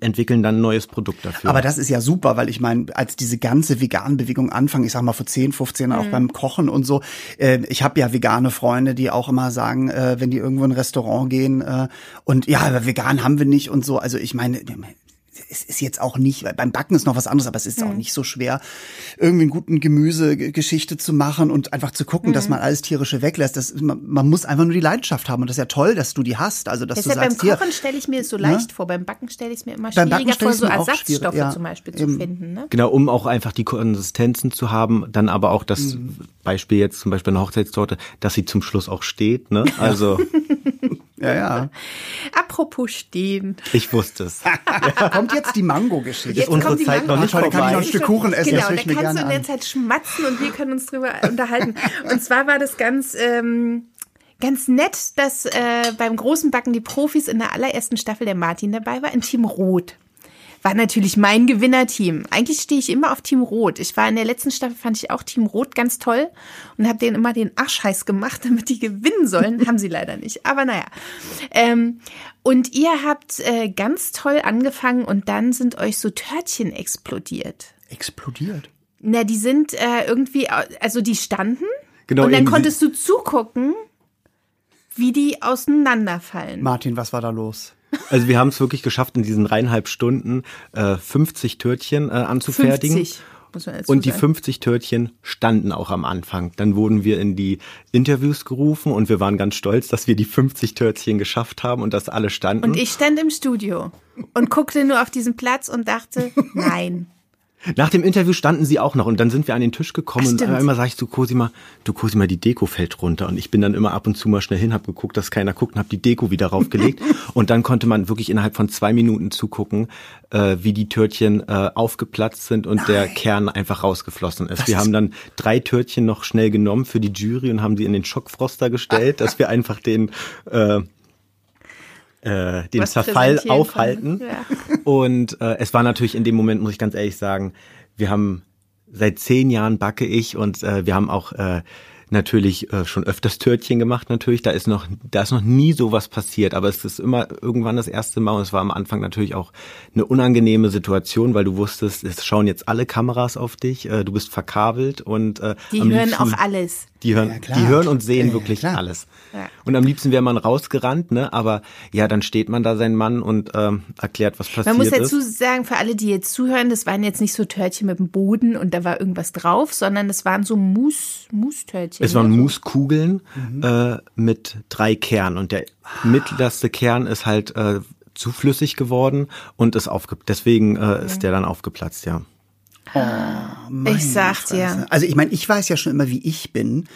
entwickeln dann ein neues Produkt dafür. Aber das ist ja super, weil ich meine, als diese ganze vegan Bewegung anfing, ich sag mal vor 10, 15 Jahren auch beim Kochen und so, äh, ich habe ja vegane Freunde, die auch immer sagen, äh, wenn die irgendwo in ein Restaurant gehen äh, und ja, aber vegan haben wir nicht und so. Also ich meine, es ist jetzt auch nicht, weil beim Backen ist noch was anderes, aber es ist auch nicht so schwer, irgendwie einen guten Gemüsegeschichte zu machen und einfach zu gucken, dass man alles tierische weglässt. Das, man, man muss einfach nur die Leidenschaft haben und das ist ja toll, dass du die hast. Also dass Deshalb du beim sagst, hier, Kochen stelle ich mir es so leicht vor. Beim Backen stelle ich es mir immer Beim Backen schwieriger vor, so Ersatzstoffe ja. zum Beispiel zu Eben. finden. Ne? Genau, um auch einfach die Konsistenzen zu haben, dann aber auch das Beispiel jetzt zum Beispiel eine Hochzeitstorte, dass sie zum Schluss auch steht. Ne? Also *laughs* ja, ja. Apropos stehen. ich wusste es. *laughs* Kommt jetzt die Mango-Geschichte. Jetzt unsere kommt die Zeit noch Mango- nicht dann kann ich noch ein vorbei. Stück Kuchen essen, Genau, da kannst gerne du in der. Zeit schmatzen und wir können uns drüber unterhalten. Und zwar war das ganz, ähm, ganz nett, dass äh, beim großen Backen die Profis in der allerersten Staffel der Martin dabei war, in Team Rot. War natürlich mein Gewinnerteam. Eigentlich stehe ich immer auf Team Rot. Ich war in der letzten Staffel, fand ich auch Team Rot ganz toll und habe denen immer den Arsch heiß gemacht, *laughs* damit die gewinnen sollen. Haben sie leider nicht. Aber naja. Ähm, und ihr habt äh, ganz toll angefangen und dann sind euch so Törtchen explodiert. Explodiert. Na, die sind äh, irgendwie, au- also die standen Genau, und dann konntest du zugucken, wie die auseinanderfallen. Martin, was war da los? Also wir haben es wirklich geschafft, in diesen dreieinhalb Stunden äh, 50 Törtchen äh, anzufertigen. 50, muss man dazu Und die sagen. 50 Törtchen standen auch am Anfang. Dann wurden wir in die Interviews gerufen und wir waren ganz stolz, dass wir die 50 Törtchen geschafft haben und dass alle standen. Und ich stand im Studio und guckte nur auf diesen Platz und dachte, nein. Nach dem Interview standen sie auch noch und dann sind wir an den Tisch gekommen Ach, und stimmt. einmal sag ich zu Cosima, du Cosima, die Deko fällt runter und ich bin dann immer ab und zu mal schnell hin, hab geguckt, dass keiner guckt und hab die Deko wieder raufgelegt *laughs* und dann konnte man wirklich innerhalb von zwei Minuten zugucken, äh, wie die Törtchen äh, aufgeplatzt sind und der Kern einfach rausgeflossen ist. wir haben dann drei Törtchen noch schnell genommen für die Jury und haben sie in den Schockfroster gestellt, *laughs* dass wir einfach den äh, äh, den Was Zerfall aufhalten. ja. *laughs* Und äh, es war natürlich in dem Moment, muss ich ganz ehrlich sagen, wir haben seit zehn Jahren backe ich und äh, wir haben auch äh, natürlich äh, schon öfters Törtchen gemacht natürlich. Da ist noch, da ist noch nie sowas passiert, aber es ist immer irgendwann das erste Mal und es war am Anfang natürlich auch eine unangenehme Situation, weil du wusstest, es schauen jetzt alle Kameras auf dich, äh, du bist verkabelt und äh, Die hören liebsten- auch alles. Die hören, Ja, die hören und sehen Ja, wirklich klar. alles. Und am liebsten wäre man rausgerannt, ne? Aber ja, dann steht man da sein Mann und ähm, erklärt, was passiert Man muss ist. dazu sagen, für alle, die jetzt zuhören, das waren jetzt nicht so Törtchen mit dem Boden und da war irgendwas drauf, sondern das waren so Mus, Mustörtchen. Es waren ne? Muskugeln äh, mit drei Kernen und der mittlerste Kern ist halt äh, zu flüssig geworden und ist aufge deswegen äh, ist der dann aufgeplatzt, ja. Ich sag dir. Also ich meine, ich weiß ja schon immer, wie ich bin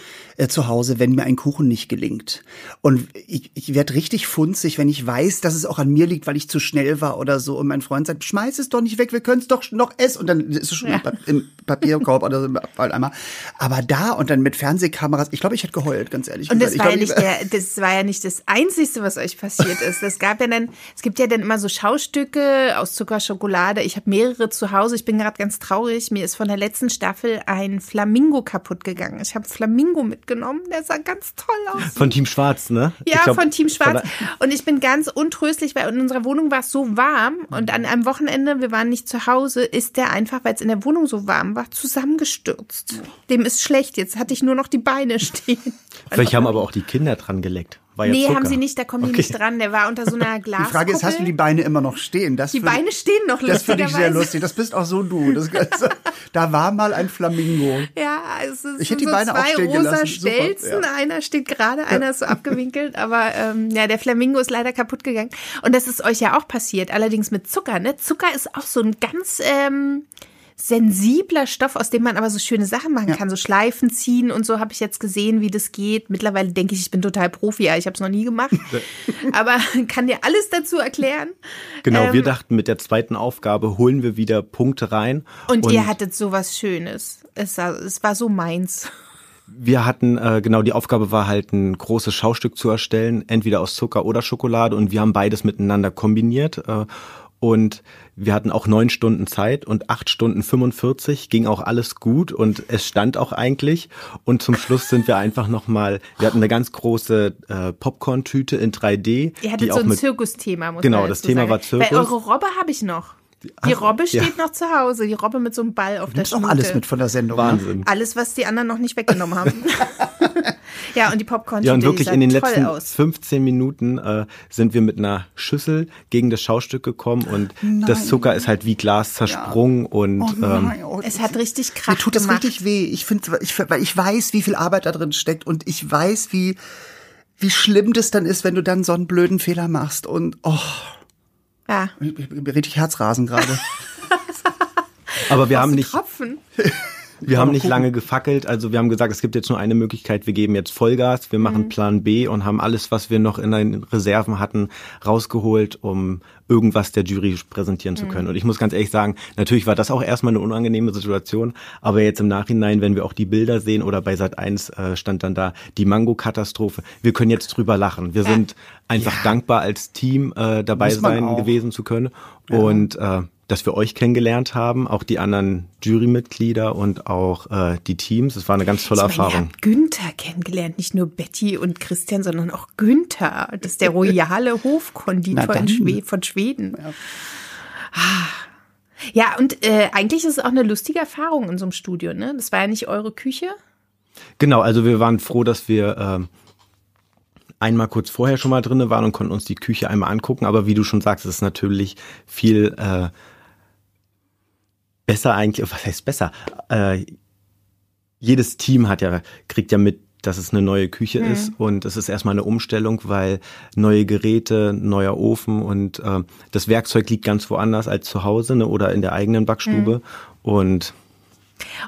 äh, zu Hause, wenn mir ein Kuchen nicht gelingt. Und ich, ich werde richtig funzig, wenn ich weiß, dass es auch an mir liegt, weil ich zu schnell war oder so. Und mein Freund sagt, schmeiß es doch nicht weg, wir können es doch noch essen. Und dann ist es schon im Pa- im Papierkorb oder so im Abfalleimer. Aber da und dann mit Fernsehkameras, ich glaube, ich hätte geheult, ganz ehrlich. Und das war, ja glaub, nicht ich- der, das war ja nicht das Einzige, was euch passiert ist. Es gab ja dann, es gibt ja dann immer so Schaustücke aus Zucker, Schokolade. Ich habe mehrere zu Hause. Ich bin gerade ganz traurig. Mir ist von der letzten Staffel ein Flamingo kaputt gegangen. Ich habe Flamingo mitgenommen. Der sah ganz toll aus. Von Team Schwarz, ne? Ja, glaub, von Team Schwarz. der- Und ich bin ganz untröstlich, weil in unserer Wohnung war es so warm und an einem Wochenende, wir waren nicht zu Hause, ist der einfach, weil es in der Wohnung so warm war, zusammengestürzt. Dem ist schlecht. Jetzt hatte ich nur noch die Beine stehen. Vielleicht haben aber auch die Kinder dran geleckt. War ja Nee, Zucker. haben sie nicht, da kommen die Okay. nicht dran. Der war unter so einer *laughs* Die Glaskuppel. Frage ist, hast du die Beine immer noch stehen? Das Die finde- Beine stehen noch Das finde ich sehr lustig. Das bist auch so du. Das, *laughs* da war mal ein Flamingo. Ja, es ist Ich hätte die so Beine auch zwei stehen rosa gelassen. Super, Stelzen. ja. Einer steht gerade, einer ist so abgewinkelt. Aber ähm, ja, der Flamingo ist leider kaputt gegangen. Und das ist euch ja auch passiert, allerdings mit Zucker. Ne? Zucker ist auch so ein ganz ähm, sensibler Stoff, aus dem man aber so schöne Sachen machen kann, so Schleifen ziehen und so habe ich jetzt gesehen, wie das geht. Mittlerweile denke ich, ich bin total Profi, ja, ich habe es noch nie gemacht, *laughs* aber kann dir alles dazu erklären. Genau, Ähm, wir dachten, mit der zweiten Aufgabe holen wir wieder Punkte rein. Und, ihr hattet sowas Schönes. Es war, es war so meins. Wir hatten, äh, genau, die Aufgabe war halt ein großes Schaustück zu erstellen, entweder aus Zucker oder Schokolade und wir haben beides miteinander kombiniert. Äh, und wir hatten auch neun Stunden Zeit und acht Stunden 45 ging auch alles gut und es stand auch eigentlich. Und zum Schluss sind wir einfach nochmal, wir hatten eine ganz große äh, Popcorn-Tüte in 3D. Ihr hattet die so auch ein Zirkusthema, muss Genau, das Thema sagen. war Zirkus. Weil eure Robbe habe ich noch. Die Ach, Robbe ja. steht noch zu Hause. Die Robbe mit so einem Ball auf Du der nimmst auch Schnute. alles mit von der Sendung. Ne? Wahnsinn. Alles, was die anderen noch nicht weggenommen haben. *laughs* ja, und die popcorn Ja, und wirklich in den letzten aus. 15 Minuten äh, sind wir mit einer Schüssel gegen das Schaustück gekommen und das Zucker ist halt wie Glas zersprungen und Oh ähm, nein, oh, Es hat richtig Mir Krach tut das gemacht. richtig weh. Ich finde, ich, weil ich weiß, wie viel Arbeit da drin steckt und ich weiß, wie, wie schlimm das dann ist, wenn du dann so einen blöden Fehler machst und, oh, Ja. ich- ich- richtig Herzrasen gerade. *laughs* aber wir haben nicht Tropfen. *laughs* wir haben nicht lange gefackelt, also wir haben gesagt, es gibt jetzt nur eine Möglichkeit, wir geben jetzt Vollgas, wir machen Plan B und haben alles, was wir noch in den Reserven hatten, rausgeholt, um irgendwas der Jury präsentieren zu können. Und ich muss ganz ehrlich sagen, natürlich war das auch erstmal eine unangenehme Situation, aber jetzt im Nachhinein, wenn wir auch die Bilder sehen oder bei Sat 1 äh, stand dann da die Mango-Katastrophe, wir können jetzt drüber lachen. Wir sind einfach dankbar als Team äh, dabei sein auch. gewesen zu können. Und äh, dass wir euch kennengelernt haben, auch die anderen Jurymitglieder und auch äh, die Teams. Es war eine ganz tolle Ich meine, ihr Erfahrung. habt Günther kennengelernt, nicht nur Betty und Christian, sondern auch Günther. Das ist der royale *laughs* Hofkonditor Na in dann. Schwe von Schweden. Ah. Ja, und äh, eigentlich ist es auch eine lustige Erfahrung in so einem Studio, ne? Das war ja nicht eure Küche. Genau, also wir waren froh, dass wir ähm, einmal kurz vorher schon mal drinne waren und konnten uns die Küche einmal angucken. Aber wie du schon sagst, es ist natürlich viel äh, besser eigentlich. Was heißt besser? Äh, jedes Team hat ja kriegt ja mit, dass es eine neue Küche ist und es ist erstmal eine Umstellung, weil neue Geräte, neuer Ofen und äh, das Werkzeug liegt ganz woanders als zu Hause ne, oder in der eigenen Backstube und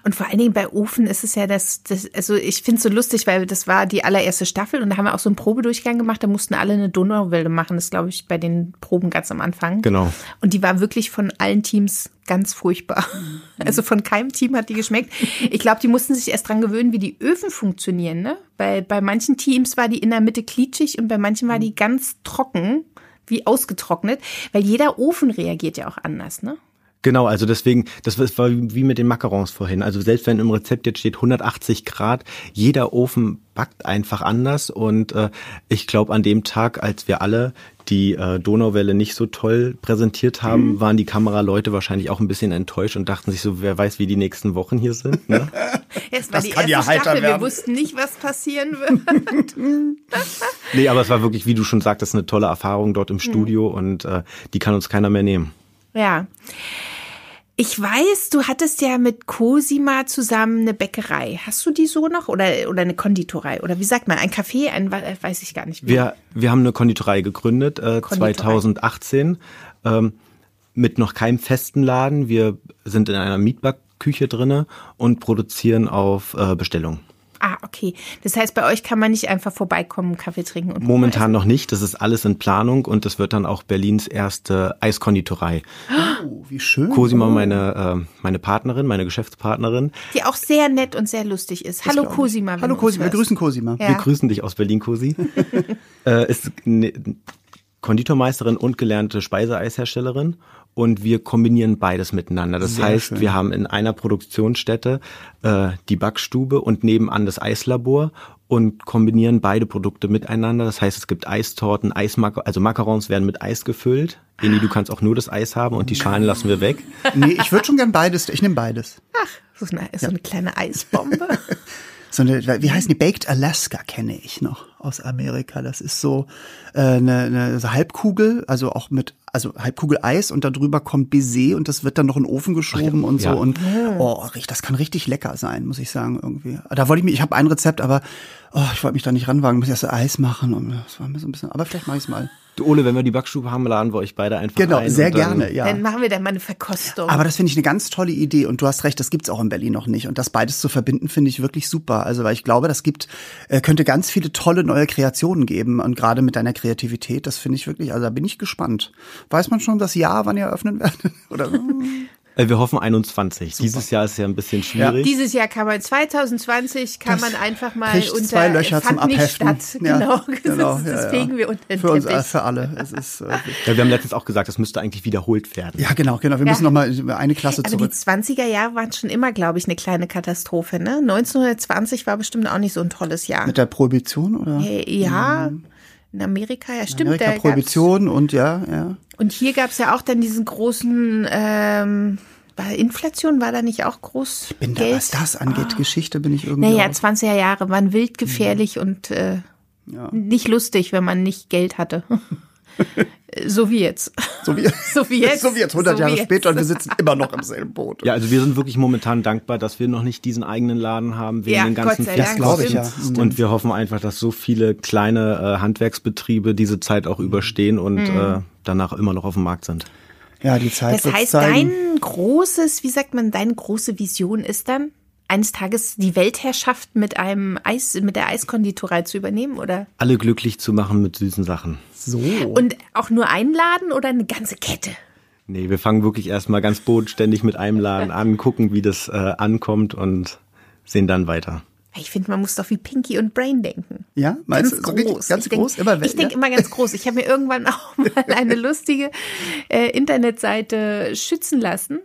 Und vor allen Dingen bei Ofen ist es ja das, das also ich finde es so lustig, weil das war die allererste Staffel und da haben wir auch so einen Probedurchgang gemacht, da mussten alle eine Donauwelle machen, das glaube ich bei den Proben ganz am Anfang. Genau. Und die war wirklich von allen Teams ganz furchtbar. Also von keinem Team hat die geschmeckt. Ich glaube, die mussten sich erst dran gewöhnen, wie die Öfen funktionieren, ne? Weil bei manchen Teams war die in der Mitte klitschig und bei manchen war die ganz trocken, wie ausgetrocknet, weil jeder Ofen reagiert ja auch anders, ne? Genau, also deswegen, das war wie mit den Macarons vorhin. Also selbst wenn im Rezept jetzt steht 180 Grad, jeder Ofen backt einfach anders. Und äh, ich glaube, an dem Tag, als wir alle die äh, Donauwelle nicht so toll präsentiert haben, waren die Kameraleute wahrscheinlich auch ein bisschen enttäuscht und dachten sich so, wer weiß, wie die nächsten Wochen hier sind. Ne? *laughs* Es war Das die kann erste ja heiter Staffel, wir werden. wussten nicht, was passieren wird. *laughs* nee, aber es war wirklich, wie du schon sagtest, eine tolle Erfahrung dort im Studio und äh, die kann uns keiner mehr nehmen. Ja. Ich weiß, du hattest ja mit Cosima zusammen eine Bäckerei. Hast du die so noch? Oder, oder eine Konditorei? Oder wie sagt man? Ein Café? Ein, weiß ich gar nicht. Wir, wir haben eine Konditorei gegründet, äh, Konditorei. 2018, ähm, mit noch keinem festen Laden. Wir sind in einer Mietbackküche drinne und produzieren auf äh, Bestellung. Ah, okay. Das heißt, bei euch kann man nicht einfach vorbeikommen, Kaffee trinken und Momentan noch nicht, das ist alles in Planung und das wird dann auch Berlins erste Eiskonditorei. Oh, wie schön. Cosima, meine, äh, meine Partnerin, meine Geschäftspartnerin. Die auch sehr nett und sehr lustig ist. Hallo. Cosima. wenn Hallo Cosima, wir grüßen Cosima. Ja. Wir grüßen dich aus Berlin, Cosi. *laughs* äh, ist eine Konditormeisterin und gelernte Speiseeisherstellerin und wir kombinieren beides miteinander. Das Sehr heißt, schön. wir haben in einer Produktionsstätte äh, die Backstube und nebenan das Eislabor und kombinieren beide Produkte miteinander. Das heißt, es gibt Eistorten, Eismacar also Macarons werden mit Eis gefüllt. Eni, du kannst auch nur das Eis haben und die Schalen lassen wir weg. Nee, ich würde schon gern beides. Ich nehme beides. So eine, so eine kleine Eisbombe. *laughs* So eine, wie heißen die? Baked Alaska kenne ich noch aus Amerika. Das ist so äh, eine, eine Halbkugel, also auch mit, also Halbkugel Eis und darüber kommt Baiser und das wird dann noch in den Ofen geschoben und so. ja. Und oh, das kann richtig lecker sein, muss ich sagen, irgendwie. Da wollte ich mir, ich habe ein Rezept, aber oh, ich wollte mich da nicht ranwagen, muss erst Eis machen und das war mir so ein bisschen, aber vielleicht mache ich es mal. Du, Ole, wenn wir die Backstube haben, laden wir euch beide einfach Genau, ein. sehr und dann- gerne, ja. Dann machen wir dann mal eine Verkostung. Aber das finde ich eine ganz tolle Idee und du hast recht, das gibt's auch in Berlin noch nicht und das beides zu verbinden finde ich wirklich super. Also weil ich glaube, das gibt äh, könnte ganz viele tolle neue Kreationen geben und gerade mit deiner Kreativität, das finde ich wirklich, also da bin ich gespannt. Weiß man schon das Jahr, wann ihr eröffnen werdet *laughs* oder Wir hoffen 21. Dieses Jahr ist ja ein bisschen schwierig. Dieses Jahr kann man 2020 kann man einfach mal kriegt unter zwei Löcher zum fand nicht Abheften. statt. Ja, Genau, *laughs* genau, das, ja, das ja. fegen wir unter den für uns äh, für alle. Es ist äh, *laughs* Ja, wir haben letztens auch gesagt, das müsste eigentlich wiederholt werden. ja genau, genau. Wir Ja. müssen noch mal eine Klasse Aber die zurück. 20er Jahre waren schon immer, glaube ich, eine kleine Katastrophe. Ne? 1920 war bestimmt auch nicht so ein tolles Jahr. Mit der Prohibition oder? Äh, ja, in Amerika, ja stimmt. Amerika Prohibition und ja, ja. Und hier gab es ja auch dann diesen großen, ähm, Inflation, war da nicht auch groß Bin da, Geld? was das angeht, Geschichte bin ich irgendwie. Naja, auch- 20er Jahre waren wild gefährlich Mhm. und äh, nicht lustig, wenn man nicht Geld hatte. *laughs* so wie jetzt. so wie, *laughs* So wie jetzt. so wie jetzt 100 So Jahre jetzt. später und wir sitzen immer noch im selben Boot. Ja, also wir sind wirklich momentan dankbar, dass wir noch nicht diesen eigenen Laden haben wegen Ja, den ganzen Gott sei Dank. Das glaube ich ja. Und wir hoffen einfach, dass so viele kleine äh, Handwerksbetriebe diese Zeit auch überstehen und äh, danach immer noch auf dem Markt sind. Ja, die Zeit Das heißt, zeigen. dein großes, wie sagt man, deine große Vision ist dann, eines Tages die Weltherrschaft mit einem Eis, mit der Eiskonditorei zu übernehmen, oder? Alle glücklich zu machen mit süßen Sachen. so. Und auch nur einladen oder eine ganze Kette? Nee, wir fangen wirklich erstmal ganz bodenständig mit einem Laden an, gucken, wie das äh, ankommt und sehen dann weiter. Ich finde, man muss doch wie Pinky und Brain denken. Ja, meinst Ganz du so richtig- groß. ganz ich denk, groß? Immer ich denke ja? immer ganz groß. Ich habe mir irgendwann auch *laughs* mal eine lustige äh, Internetseite schützen lassen.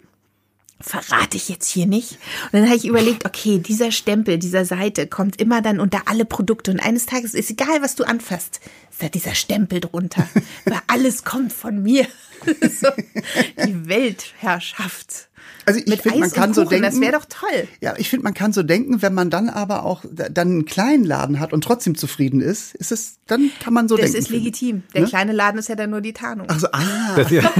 Verrate ich jetzt hier nicht. Und dann habe ich überlegt, okay, dieser Stempel dieser Seite kommt immer dann unter alle Produkte. Und eines Tages ist egal, was du anfasst, ist da dieser Stempel drunter. Weil alles kommt von mir. *laughs* so, die Weltherrschaft. Also ich finde, man kann und so Kuchen, denken. das wäre doch toll. Ja, ich finde, man kann so denken, wenn man dann aber auch da- dann einen kleinen Laden hat und trotzdem zufrieden ist, ist es, dann kann man so Das denken. ist finde ich. legitim. Der kleine Laden ist ja dann nur die Tarnung. Also, ah. Das, ja. *laughs*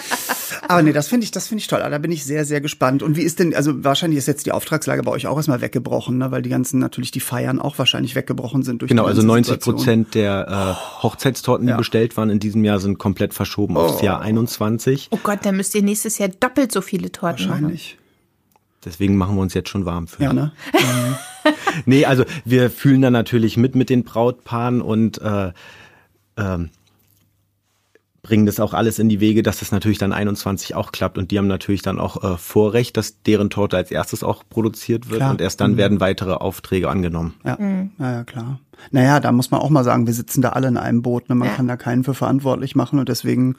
*laughs* Aber nee, das finde ich, das finde ich toll. Da bin ich sehr, sehr gespannt. Und wie ist denn, also wahrscheinlich ist jetzt die Auftragslage bei euch auch erstmal weggebrochen, ne? weil die ganzen, natürlich die Feiern auch wahrscheinlich weggebrochen sind durch Genau, die also ganze 90 Situation. Prozent der äh, Hochzeitstorten, die Ja. bestellt waren in diesem Jahr, sind komplett verschoben aufs Jahr 21. Oh Gott, dann müsst ihr nächstes Jahr doppelt so viele Torten machen. Wahrscheinlich. Deswegen machen wir uns jetzt schon warm für. Ja, ne? *laughs* Nee, also wir fühlen da natürlich mit mit den Brautpaaren und äh, ähm, bringen das auch alles in die Wege, dass das natürlich dann 21 auch klappt und die haben natürlich dann auch äh, Vorrecht, dass deren Torte als erstes auch produziert wird Klar. und erst dann werden weitere Aufträge angenommen. Ja, naja, klar. Naja, da muss man auch mal sagen, wir sitzen da alle in einem Boot. Ne? Man Ja. kann da keinen für verantwortlich machen und deswegen,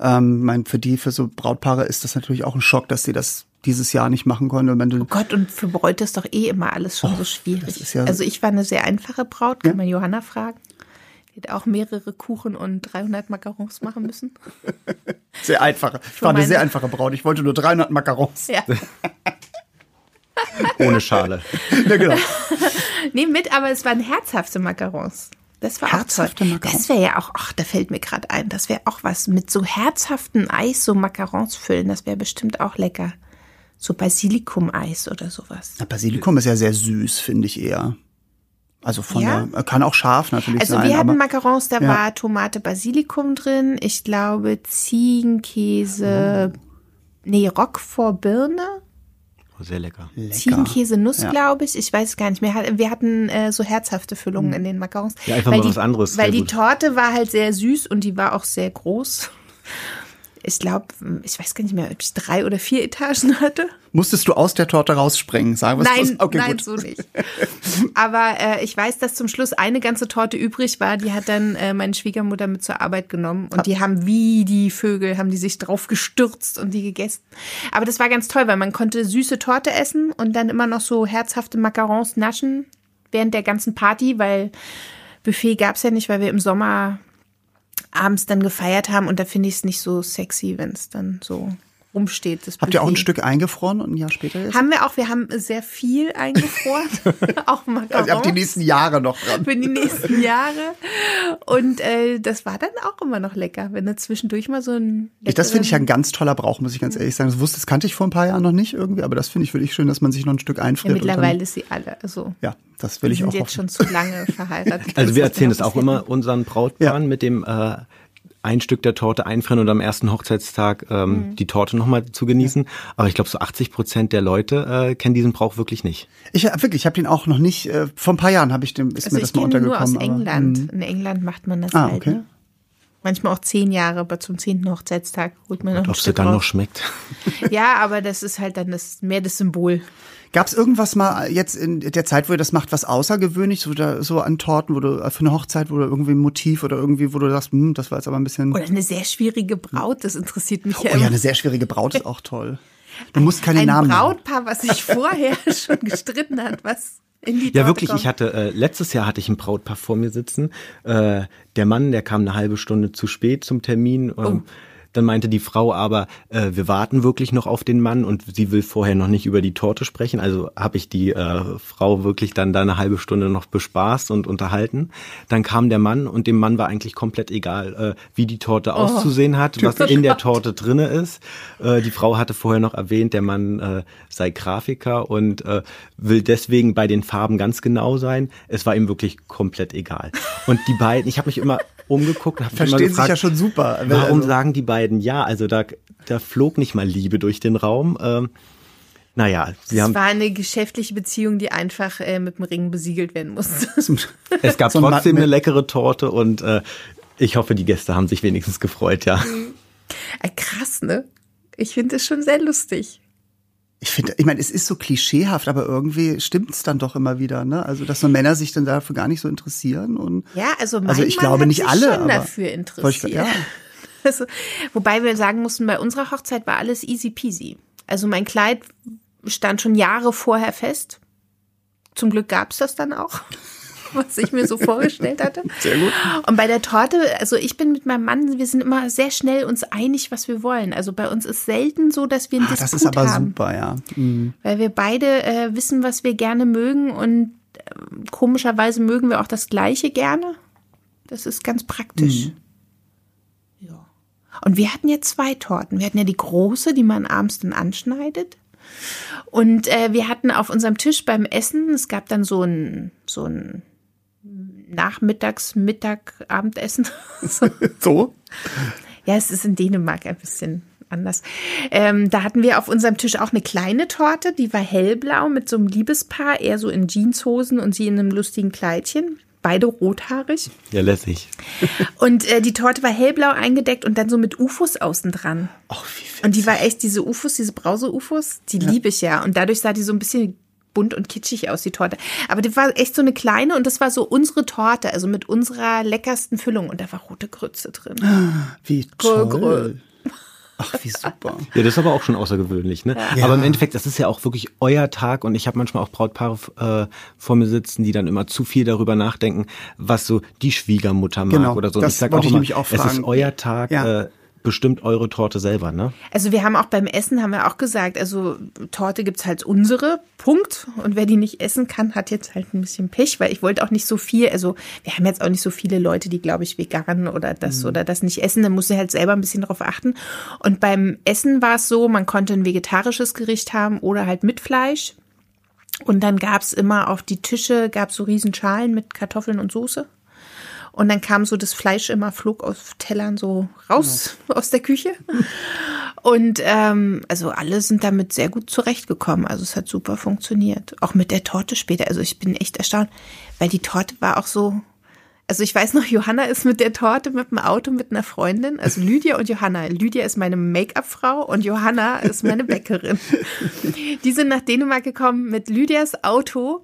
ähm, mein, für die, für so Brautpaare ist das natürlich auch ein Schock, dass sie das dieses Jahr nicht machen konnten. Und wenn du, Oh Gott, und für Bräute ist doch eh immer alles schon so schwierig. ist ja- also ich war eine sehr einfache Braut, kann man Johanna fragen. Hat auch mehrere Kuchen und 300 Macarons machen müssen. *laughs* sehr einfache, ich war eine sehr einfache Braut. Ich wollte nur 300 Macarons. Ja. *laughs* Ohne Schale. *laughs* Ja, genau. Nee, mit, aber es waren herzhafte Macarons. Das war Herzhafte auch toll. Macarons? Das wäre ja auch, ach, da fällt mir gerade ein, das wäre auch was mit so herzhaftem Eis, so Macarons füllen, das wäre bestimmt auch lecker. So Basilikum-Eis oder sowas. Ja, Basilikum ist ja sehr süß, finde ich eher. Also von Ja? der, kann auch scharf natürlich Also sein. wir hatten aber, Macarons, da Ja. war Tomate, Basilikum drin. Ich glaube Ziegenkäse, nee, Roquefort Birne. Oh, Sehr lecker. lecker. Ziegenkäse Nuss, Ja. glaube ich. Ich weiß es gar nicht mehr. Wir hatten äh, so herzhafte Füllungen in den Macarons. Ja, einfach weil mal die, was anderes, Weil sehr die gut. Torte war halt sehr süß und die war auch sehr groß. Ich glaube, ich weiß gar nicht mehr, ob ich drei oder vier Etagen *laughs* hatte. Musstest du aus der Torte rausspringen? Sagen wir es Nein, so. Okay, nein, gut. so nicht. Aber äh, ich weiß, dass zum Schluss eine ganze Torte übrig war. Die hat dann äh, meine Schwiegermutter mit zur Arbeit genommen. Und die haben wie die Vögel, haben die sich drauf gestürzt und die gegessen. Aber das war ganz toll, weil man konnte süße Torte essen und dann immer noch so herzhafte Macarons naschen während der ganzen Party, weil Buffet gab's ja nicht, weil wir im Sommer abends dann gefeiert haben. Und da finde ich es nicht so sexy, wenn es dann so rumsteht. Das Habt ihr auch ein. Stück eingefroren und ein Jahr später jetzt? Haben wir auch, wir haben sehr viel eingefroren. *laughs* *laughs* auch Macarons. Also ihr habt die nächsten Jahre noch dran. für die nächsten Jahre. Und äh, das war dann auch immer noch lecker, wenn da zwischendurch mal so ein. Ich, das finde ich ja ein ganz toller Brauch, muss ich ganz ehrlich sagen. Das wusste, das kannte ich vor ein paar Jahren noch nicht irgendwie, aber das finde ich wirklich schön, dass man sich noch ein Stück ja, einfriert. und mittlerweile ist sie alle. Also Dann, ja, das will wir ich sind auch jetzt hoffen. schon zu lange verheiratet. *laughs* Also wir erzählen ist das auch immer unseren Brautpaaren Ja. mit dem äh, ein Stück der Torte einfrieren und am ersten Hochzeitstag ähm, Mhm. die Torte nochmal zu genießen. Aber ich glaube, so 80 Prozent der Leute äh, kennen diesen Brauch wirklich nicht. Ich äh, wirklich, ich habe den auch noch nicht. Äh, vor ein paar Jahren habe ich den, ist Also mir ich das mal kenne nur aus untergekommen. aber, England. hm. In England macht man das Ah, halt. okay. Ne? Manchmal auch zehn Jahre, aber zum zehnten Hochzeitstag holt man noch ein Ob sie dann noch raus. schmeckt. *laughs* Ja, aber das ist halt dann das mehr das Symbol. Gab's irgendwas mal jetzt in der Zeit, wo ihr das macht, was außergewöhnlich, so, da, so an Torten, wo du äh, für eine Hochzeit, wo du irgendwie ein Motiv oder irgendwie, wo du sagst, hm, das war jetzt aber ein bisschen. Oder eine sehr schwierige Braut, das interessiert mich oh ja ja, immer. eine sehr schwierige Braut ist auch toll. Du musst keine ein Namen nennen. Brautpaar, was sich *laughs* vorher schon gestritten hat, was in die Ja, Torte wirklich. kommt. Ich hatte äh, letztes Jahr hatte ich ein Brautpaar vor mir sitzen. Äh, der Mann, der kam eine halbe Stunde zu spät zum Termin. Ähm, Oh. Dann meinte die Frau aber, äh, wir warten wirklich noch auf den Mann und sie will vorher noch nicht über die Torte sprechen. Also habe ich die äh, Frau wirklich dann da eine halbe Stunde noch bespaßt und unterhalten. Dann kam der Mann und dem Mann war eigentlich komplett egal, äh, wie die Torte auszusehen hat, was in der Torte drinne ist. Äh, die Frau hatte vorher noch erwähnt, der Mann äh, sei Grafiker und äh, will deswegen bei den Farben ganz genau sein. Es war ihm wirklich komplett egal. Und die beiden, ich habe mich immer umgeguckt und habe mich immer Verstehen gefragt, sich ja schon super. Warum Also- sagen die beiden ja? Also da, da flog nicht mal Liebe durch den Raum. Ähm, naja, sie Es haben, war eine geschäftliche Beziehung, die einfach äh, mit dem Ring besiegelt werden musste. *laughs* es gab *laughs* so trotzdem eine leckere Torte und äh, ich hoffe, die Gäste haben sich wenigstens gefreut, ja. Äh, Krass, ne? Ich finde es schon sehr lustig. Ich finde, ich meine, es ist so klischeehaft, aber irgendwie stimmt's dann doch immer wieder, ne? Also, dass so Männer sich dann dafür gar nicht so interessieren und Ja, also mein Also ich Mann glaube hat nicht sich alle, schon aber- dafür interessiert. ich- ja. Also, wobei wir sagen mussten, bei unserer Hochzeit war alles easy peasy. Also mein Kleid stand schon Jahre vorher fest. Zum Glück gab's das dann auch, *laughs* was ich mir so vorgestellt hatte. Sehr gut. Und bei der Torte, also ich bin mit meinem Mann, wir sind immer sehr schnell uns einig, was wir wollen. Also bei uns ist selten so, dass wir einen Ah, Disput das ist aber haben. super, ja. Mhm. Weil wir beide äh, wissen, was wir gerne mögen und äh, komischerweise mögen wir auch das Gleiche gerne. Das ist ganz praktisch. Ja. Und wir hatten ja zwei Torten. Wir hatten ja die große, die man abends dann anschneidet. Und äh, wir hatten auf unserem Tisch beim Essen, es gab dann so ein, so ein Nachmittags-, Mittag-, Abendessen. *laughs* so. Ja, es ist in Dänemark ein bisschen anders. Ähm, da hatten wir auf unserem Tisch auch eine kleine Torte, die war hellblau mit so einem Liebespaar, eher so in Jeanshosen und sie in einem lustigen Kleidchen. Beide rothaarig. Ja, lässig. Und äh, die Torte war hellblau eingedeckt und dann so mit UFOs außen dran. Ach, wie viel. Und die war echt, diese UFOs, diese Brause-UFOs, die liebe ich ja. Und dadurch sah die so ein bisschen bunt und kitschig aus, die Torte. Aber die war echt so eine kleine und das war so unsere Torte, also mit unserer leckersten Füllung. Und da war rote Grütze drin. Wie Grö, toll. grö. Ach, wie super. Ja, das ist aber auch schon außergewöhnlich, ne? Aber im Endeffekt, das ist ja auch wirklich euer Tag und ich habe manchmal auch Brautpaare äh, vor mir sitzen, die dann immer zu viel darüber nachdenken, was so die Schwiegermutter mag Genau, oder so. Und das ich sag wollte auch ich immer, nämlich auch es ist fragen. euer Tag, Ja. äh, bestimmt eure Torte selber, ne? Also wir haben auch beim Essen, haben wir auch gesagt, also Torte gibt's halt unsere, Punkt. Und wer die nicht essen kann, hat jetzt halt ein bisschen Pech, weil ich wollte auch nicht so viel, also wir haben jetzt auch nicht so viele Leute, die, glaube ich, vegan oder das oder das nicht essen. Dann muss sie halt selber ein bisschen drauf achten. Und beim Essen war es so, man konnte ein vegetarisches Gericht haben oder halt mit Fleisch. Und dann gab's immer auf die Tische, gab's so Riesenschalen mit Kartoffeln und Soße. Und dann kam so das Fleisch immer, flog auf Tellern so raus *laughs* aus der Küche. Und ähm, also alle sind damit sehr gut zurechtgekommen. Also es hat super funktioniert. Auch mit der Torte später. Also ich bin echt erstaunt, weil die Torte war auch so. Also ich weiß noch, Johanna ist mit der Torte mit dem Auto mit einer Freundin, also Lydia und Johanna. Lydia ist meine Make-up-Frau und Johanna ist meine Bäckerin. Die sind nach Dänemark gekommen mit Lydias Auto.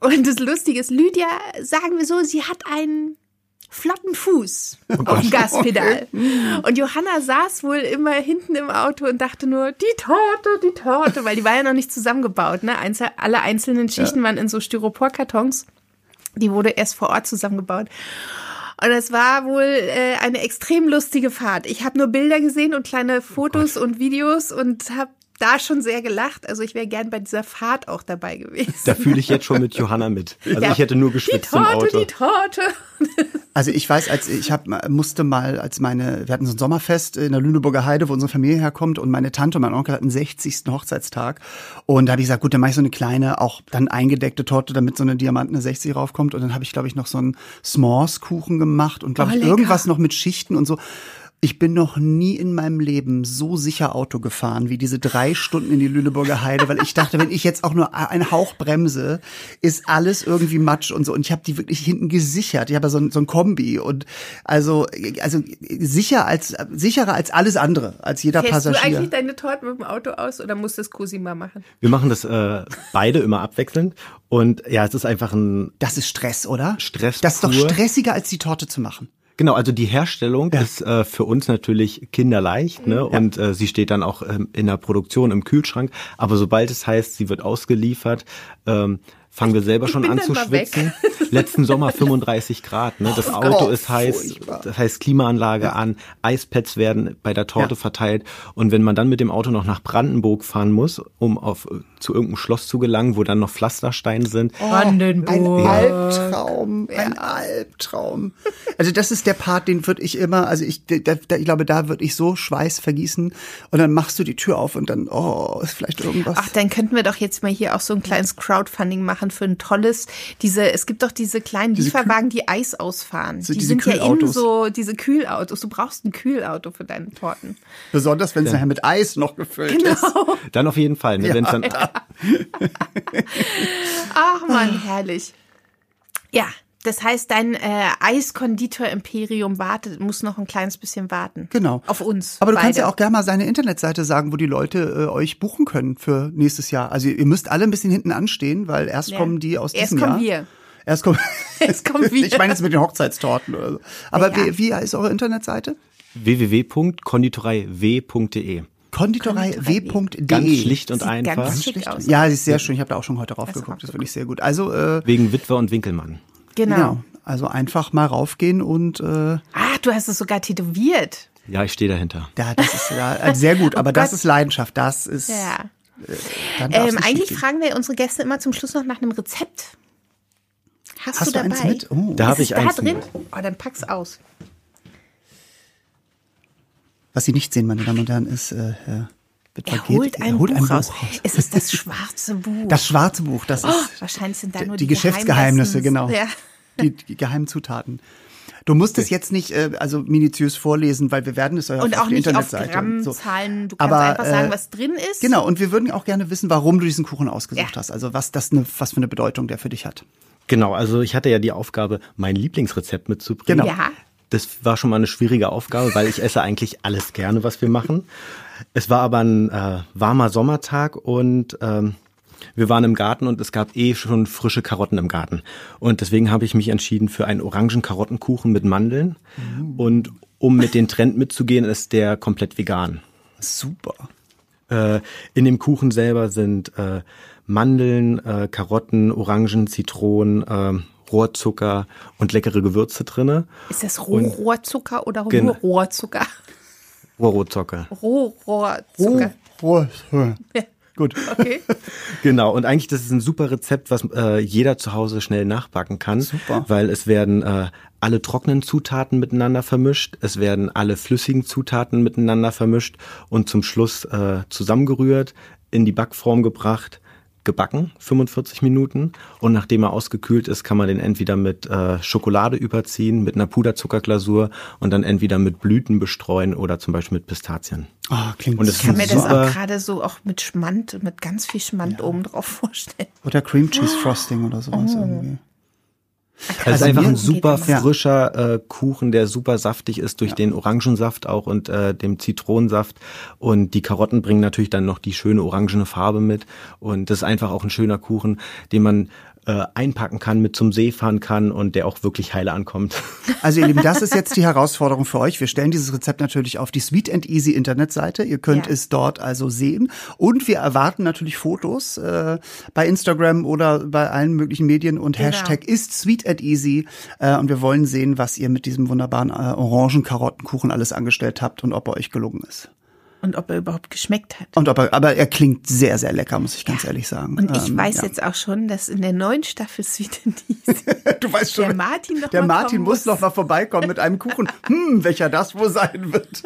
Und das Lustige ist, Lydia, sagen wir so, sie hat einen flotten Fuß auf dem Gaspedal. Und Johanna saß wohl immer hinten im Auto und dachte nur, die Torte, die Torte, weil die war ja noch nicht zusammengebaut. Ne? Einzel alle einzelnen Schichten waren in so Styroporkartons. Die wurde erst vor Ort zusammengebaut. Und es war wohl äh, eine extrem lustige Fahrt. Ich habe nur Bilder gesehen und kleine Fotos und Videos und habe da schon sehr gelacht. Also ich wäre gern bei dieser Fahrt auch dabei gewesen. Da fühle ich jetzt schon mit Johanna mit. *laughs* Also Ja. ich hätte nur die geschwitzt im Torte, Auto. die Torte. *laughs* Also ich weiß, als ich hab, musste mal, als meine, wir hatten so ein Sommerfest in der Lüneburger Heide, wo unsere Familie herkommt und meine Tante und mein Onkel hatten 60. Hochzeitstag und da habe ich gesagt, gut, dann mache ich so eine kleine, auch dann eingedeckte Torte, damit so eine Diamantene 60 raufkommt und dann habe ich, glaube ich, noch so einen S'mores-Kuchen gemacht und glaube Oh, ich lecker. irgendwas noch mit Schichten und so. Ich bin noch nie in meinem Leben so sicher Auto gefahren wie diese drei Stunden in die Lüneburger Heide, weil ich dachte, wenn ich jetzt auch nur einen Hauch bremse, ist alles irgendwie Matsch und so. Und ich habe die wirklich hinten gesichert. Ich habe ja so ein, so ein Kombi und also also sicher als sicherer als alles andere, als jeder Fährst du Passagier. eigentlich deine Torte mit dem Auto aus oder muss das Cosima machen? Wir machen das äh, beide immer abwechselnd. Und ja, es ist einfach ein Das ist Stress, oder? Stress Das ist doch stressiger als die Torte zu machen. Genau, also die Herstellung ist äh, für uns natürlich kinderleicht, ne? Und äh, sie steht dann auch ähm, in der Produktion im Kühlschrank. Aber sobald es heißt, sie wird ausgeliefert, ähm, fangen wir selber schon an zu schwitzen. Letzten Sommer 35 Grad, ne? Das Auto Gott, ist heiß, furchtbar. das heißt Klimaanlage an, Eispads werden bei der Torte Ja. verteilt. Und wenn man dann mit dem Auto noch nach Brandenburg fahren muss, um auf zu irgendeinem Schloss zu gelangen, wo dann noch Pflastersteine sind, Ein Brandenburg. Albtraum, ein Albtraum. Also das ist der Part, den würde ich immer, also ich, da, da, ich glaube, da würde ich so Schweiß vergießen und dann machst du die Tür auf und dann, oh, ist vielleicht irgendwas. Ach, dann könnten wir doch jetzt mal hier auch so ein kleines Crowdfunding machen für ein tolles, diese, es gibt doch diese kleinen Diese Lieferwagen, die Eis ausfahren. So die diese sind ja innen Kühlautos. so, diese Kühlautos. Du brauchst ein Kühlauto für deine Torten. Besonders, wenn es nachher mit Eis noch gefüllt ist. *laughs* dann auf jeden Fall. Ne? Wenn's dann, *laughs* *laughs* Ach man, herrlich. Ja, das heißt, dein äh, Eiskonditor-Imperium wartet, muss noch ein kleines bisschen warten. Genau. Auf uns. Aber du kannst beide. ja auch gerne mal seine Internetseite sagen, wo die Leute äh, euch buchen können für nächstes Jahr. Also ihr müsst alle ein bisschen hinten anstehen, weil erst Ja. kommen die aus Erst diesem kommen Jahr. wir. Erst kommen, *laughs* Erst kommen *laughs* wir. Ich meine jetzt mit den Hochzeitstorten oder so. Aber Ja. wie, wie ist eure Internetseite? www.konditoreiw.de. Konditorei.w.de. Ganz schlicht und Sieht einfach. ganz schick aus. Ja, sie ist sehr schön. Ich habe da auch schon heute drauf geguckt. Das finde ich sehr gut. Also äh, Wegen Witwer und Winkelmann. Genau. genau. Also einfach mal raufgehen und äh, Ah, du hast es sogar tätowiert. Ja, ich stehe dahinter. ja, das ist ja also sehr gut. Aber das Gott. ist Leidenschaft. Das ist. Ja. Dann darf's Ähm, nicht eigentlich fragen wir unsere Gäste immer zum Schluss noch nach einem Rezept. Hast, Hast du du dabei? eins mit? Oh. Da habe ich da eins. drin? Oh, dann pack's aus. Was Sie nicht sehen, meine Damen und Herren, ist äh, Herr Er holt geht- ein, er holt Buch, ein Buch raus. raus. Es ist das schwarze Buch. Das schwarze Buch, das oh, ist wahrscheinlich sind da die, nur die die, Geschäftsgeheimnisse, genau. Ja. Die, die geheimen Zutaten. Du musst es jetzt nicht äh, also minutiös vorlesen, weil wir werden es euch Und auf auch die nicht auf Internetseite. und so. Grammzahlen. Du kannst Aber, einfach sagen, äh, was drin ist. Genau, und wir würden auch gerne wissen, warum du diesen Kuchen ausgesucht Ja. hast. Also was das ne, was für eine Bedeutung der für dich hat. Genau, also ich hatte ja die Aufgabe, mein Lieblingsrezept mitzubringen. Genau. Ja. Das war schon mal eine schwierige Aufgabe, weil ich esse eigentlich alles gerne, was wir machen. Es war aber ein äh, warmer Sommertag und ähm, wir waren im Garten und es gab eh schon frische Karotten im Garten. Und deswegen habe ich mich entschieden für einen orangen Karottenkuchen mit Mandeln. Und um mit den Trend mitzugehen, ist der komplett vegan. Super. Äh, in dem Kuchen selber sind äh, Mandeln, äh, Karotten, Orangen, Zitronen, äh, Rohrzucker und leckere Gewürze drinne. Ist das Rohrzucker oder Genau. nur Rohrzucker? Rohrzucker. Rohrzucker. Oh, oh. Gut. Okay. *laughs* Genau, und eigentlich das ist ein super Rezept, was äh, jeder zu Hause schnell nachbacken kann, Super. weil es werden äh, alle trockenen Zutaten miteinander vermischt, es werden alle flüssigen Zutaten miteinander vermischt und zum Schluss äh, zusammengerührt, in die Backform gebracht, gebacken, 45 Minuten und nachdem er ausgekühlt ist, kann man den entweder mit äh, Schokolade überziehen, mit einer Puderzuckerglasur und dann entweder mit Blüten bestreuen oder zum Beispiel mit Pistazien. Ah, klingt Und es Ich kann mir das auch gerade so auch mit Schmand, mit ganz viel Schmand oben drauf vorstellen. Oder Cream Cheese Frosting oder sowas Oh. irgendwie. Also, es ist einfach ein super frischer äh, Kuchen, der super saftig ist durch den Orangensaft auch und äh, dem Zitronensaft. Und die Karotten bringen natürlich dann noch die schöne orangene Farbe mit. Und das ist einfach auch ein schöner Kuchen, den man äh, einpacken kann, mit zum See fahren kann und der auch wirklich heile ankommt. *laughs* Also ihr Lieben, das ist jetzt die Herausforderung für euch. Wir stellen dieses Rezept natürlich auf die Sweet and Easy Internetseite. Ihr könnt Ja. es dort also sehen. Und wir erwarten natürlich Fotos äh, bei Instagram oder bei allen möglichen Medien und Genau. Hashtag ist Sweet and Easy. Äh, und wir wollen sehen, was ihr mit diesem wunderbaren äh, Orangen-Karottenkuchen alles angestellt habt und ob er euch gelungen ist. Und ob er überhaupt geschmeckt hat. Und ob er, aber er klingt sehr, sehr lecker, muss ich ganz ehrlich sagen. Und ich Ähm, weiß ja. jetzt auch schon, dass in der neuen Staffel Sweet and *laughs* Du weißt schon, der Martin noch der mal Martin muss. noch mal vorbeikommen mit einem Kuchen. Hm, welcher das wohl sein wird.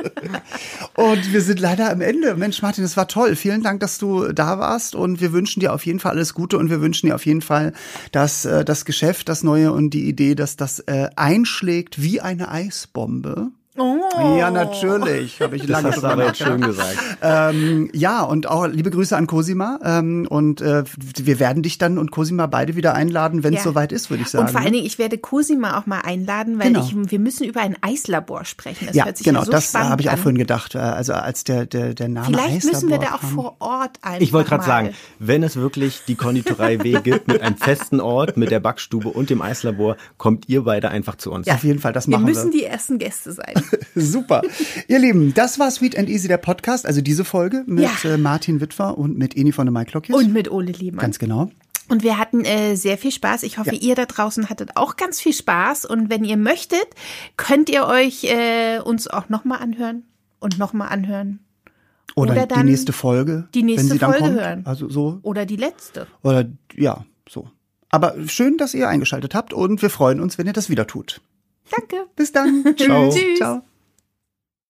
Und wir sind leider am Ende. Mensch, Martin, es war toll. Vielen Dank, dass du da warst. Und wir wünschen dir auf jeden Fall alles Gute. Und wir wünschen dir auf jeden Fall, dass äh, das Geschäft, das Neue und die Idee, dass das äh, einschlägt wie eine Eisbombe. Oh. Ja, natürlich. Habe ich Das lange hast du drüber aber jetzt schön gesagt. Ähm, ja, und auch liebe Grüße an Cosima. Ähm, und äh, wir werden dich dann und Cosima beide wieder einladen, wenn es Ja. soweit ist, würde ich sagen. Und vor allen Dingen, ich werde Cosima auch mal einladen, weil Genau. ich, wir müssen über ein Eislabor sprechen. Das ja, hört sich genau, ja so das spannend habe ich auch vorhin gedacht. äh, Also als der, der, der Name Vielleicht müssen wir Eislabor da auch kam. vor Ort einfach Ich wollte gerade sagen, wenn es wirklich die Konditorei W gibt mit einem festen Ort, mit der Backstube und dem Eislabor, kommt ihr beide einfach zu uns. Auf jeden Fall, das wir machen müssen wir. die ersten Gäste sein. *laughs* Super. Ihr Lieben, das war Sweet and Easy, der Podcast, also diese Folge mit Ja. äh, Martin Wittwer und mit Eni von der Maiklokjes. Und mit Ole Lehmann. Ganz genau. Und wir hatten äh, sehr viel Spaß. Ich hoffe, Ja. ihr da draußen hattet auch ganz viel Spaß. Und wenn ihr möchtet, könnt ihr euch äh, uns auch nochmal anhören und nochmal anhören. Oder, Oder die dann nächste Folge. die nächste wenn sie dann Folge kommt. hören. Also so. Oder die letzte. Oder ja, so. Aber schön, dass ihr eingeschaltet habt und wir freuen uns, wenn ihr das wieder tut. Danke. Bis dann. *laughs* Ciao. Tschüss. Ciao.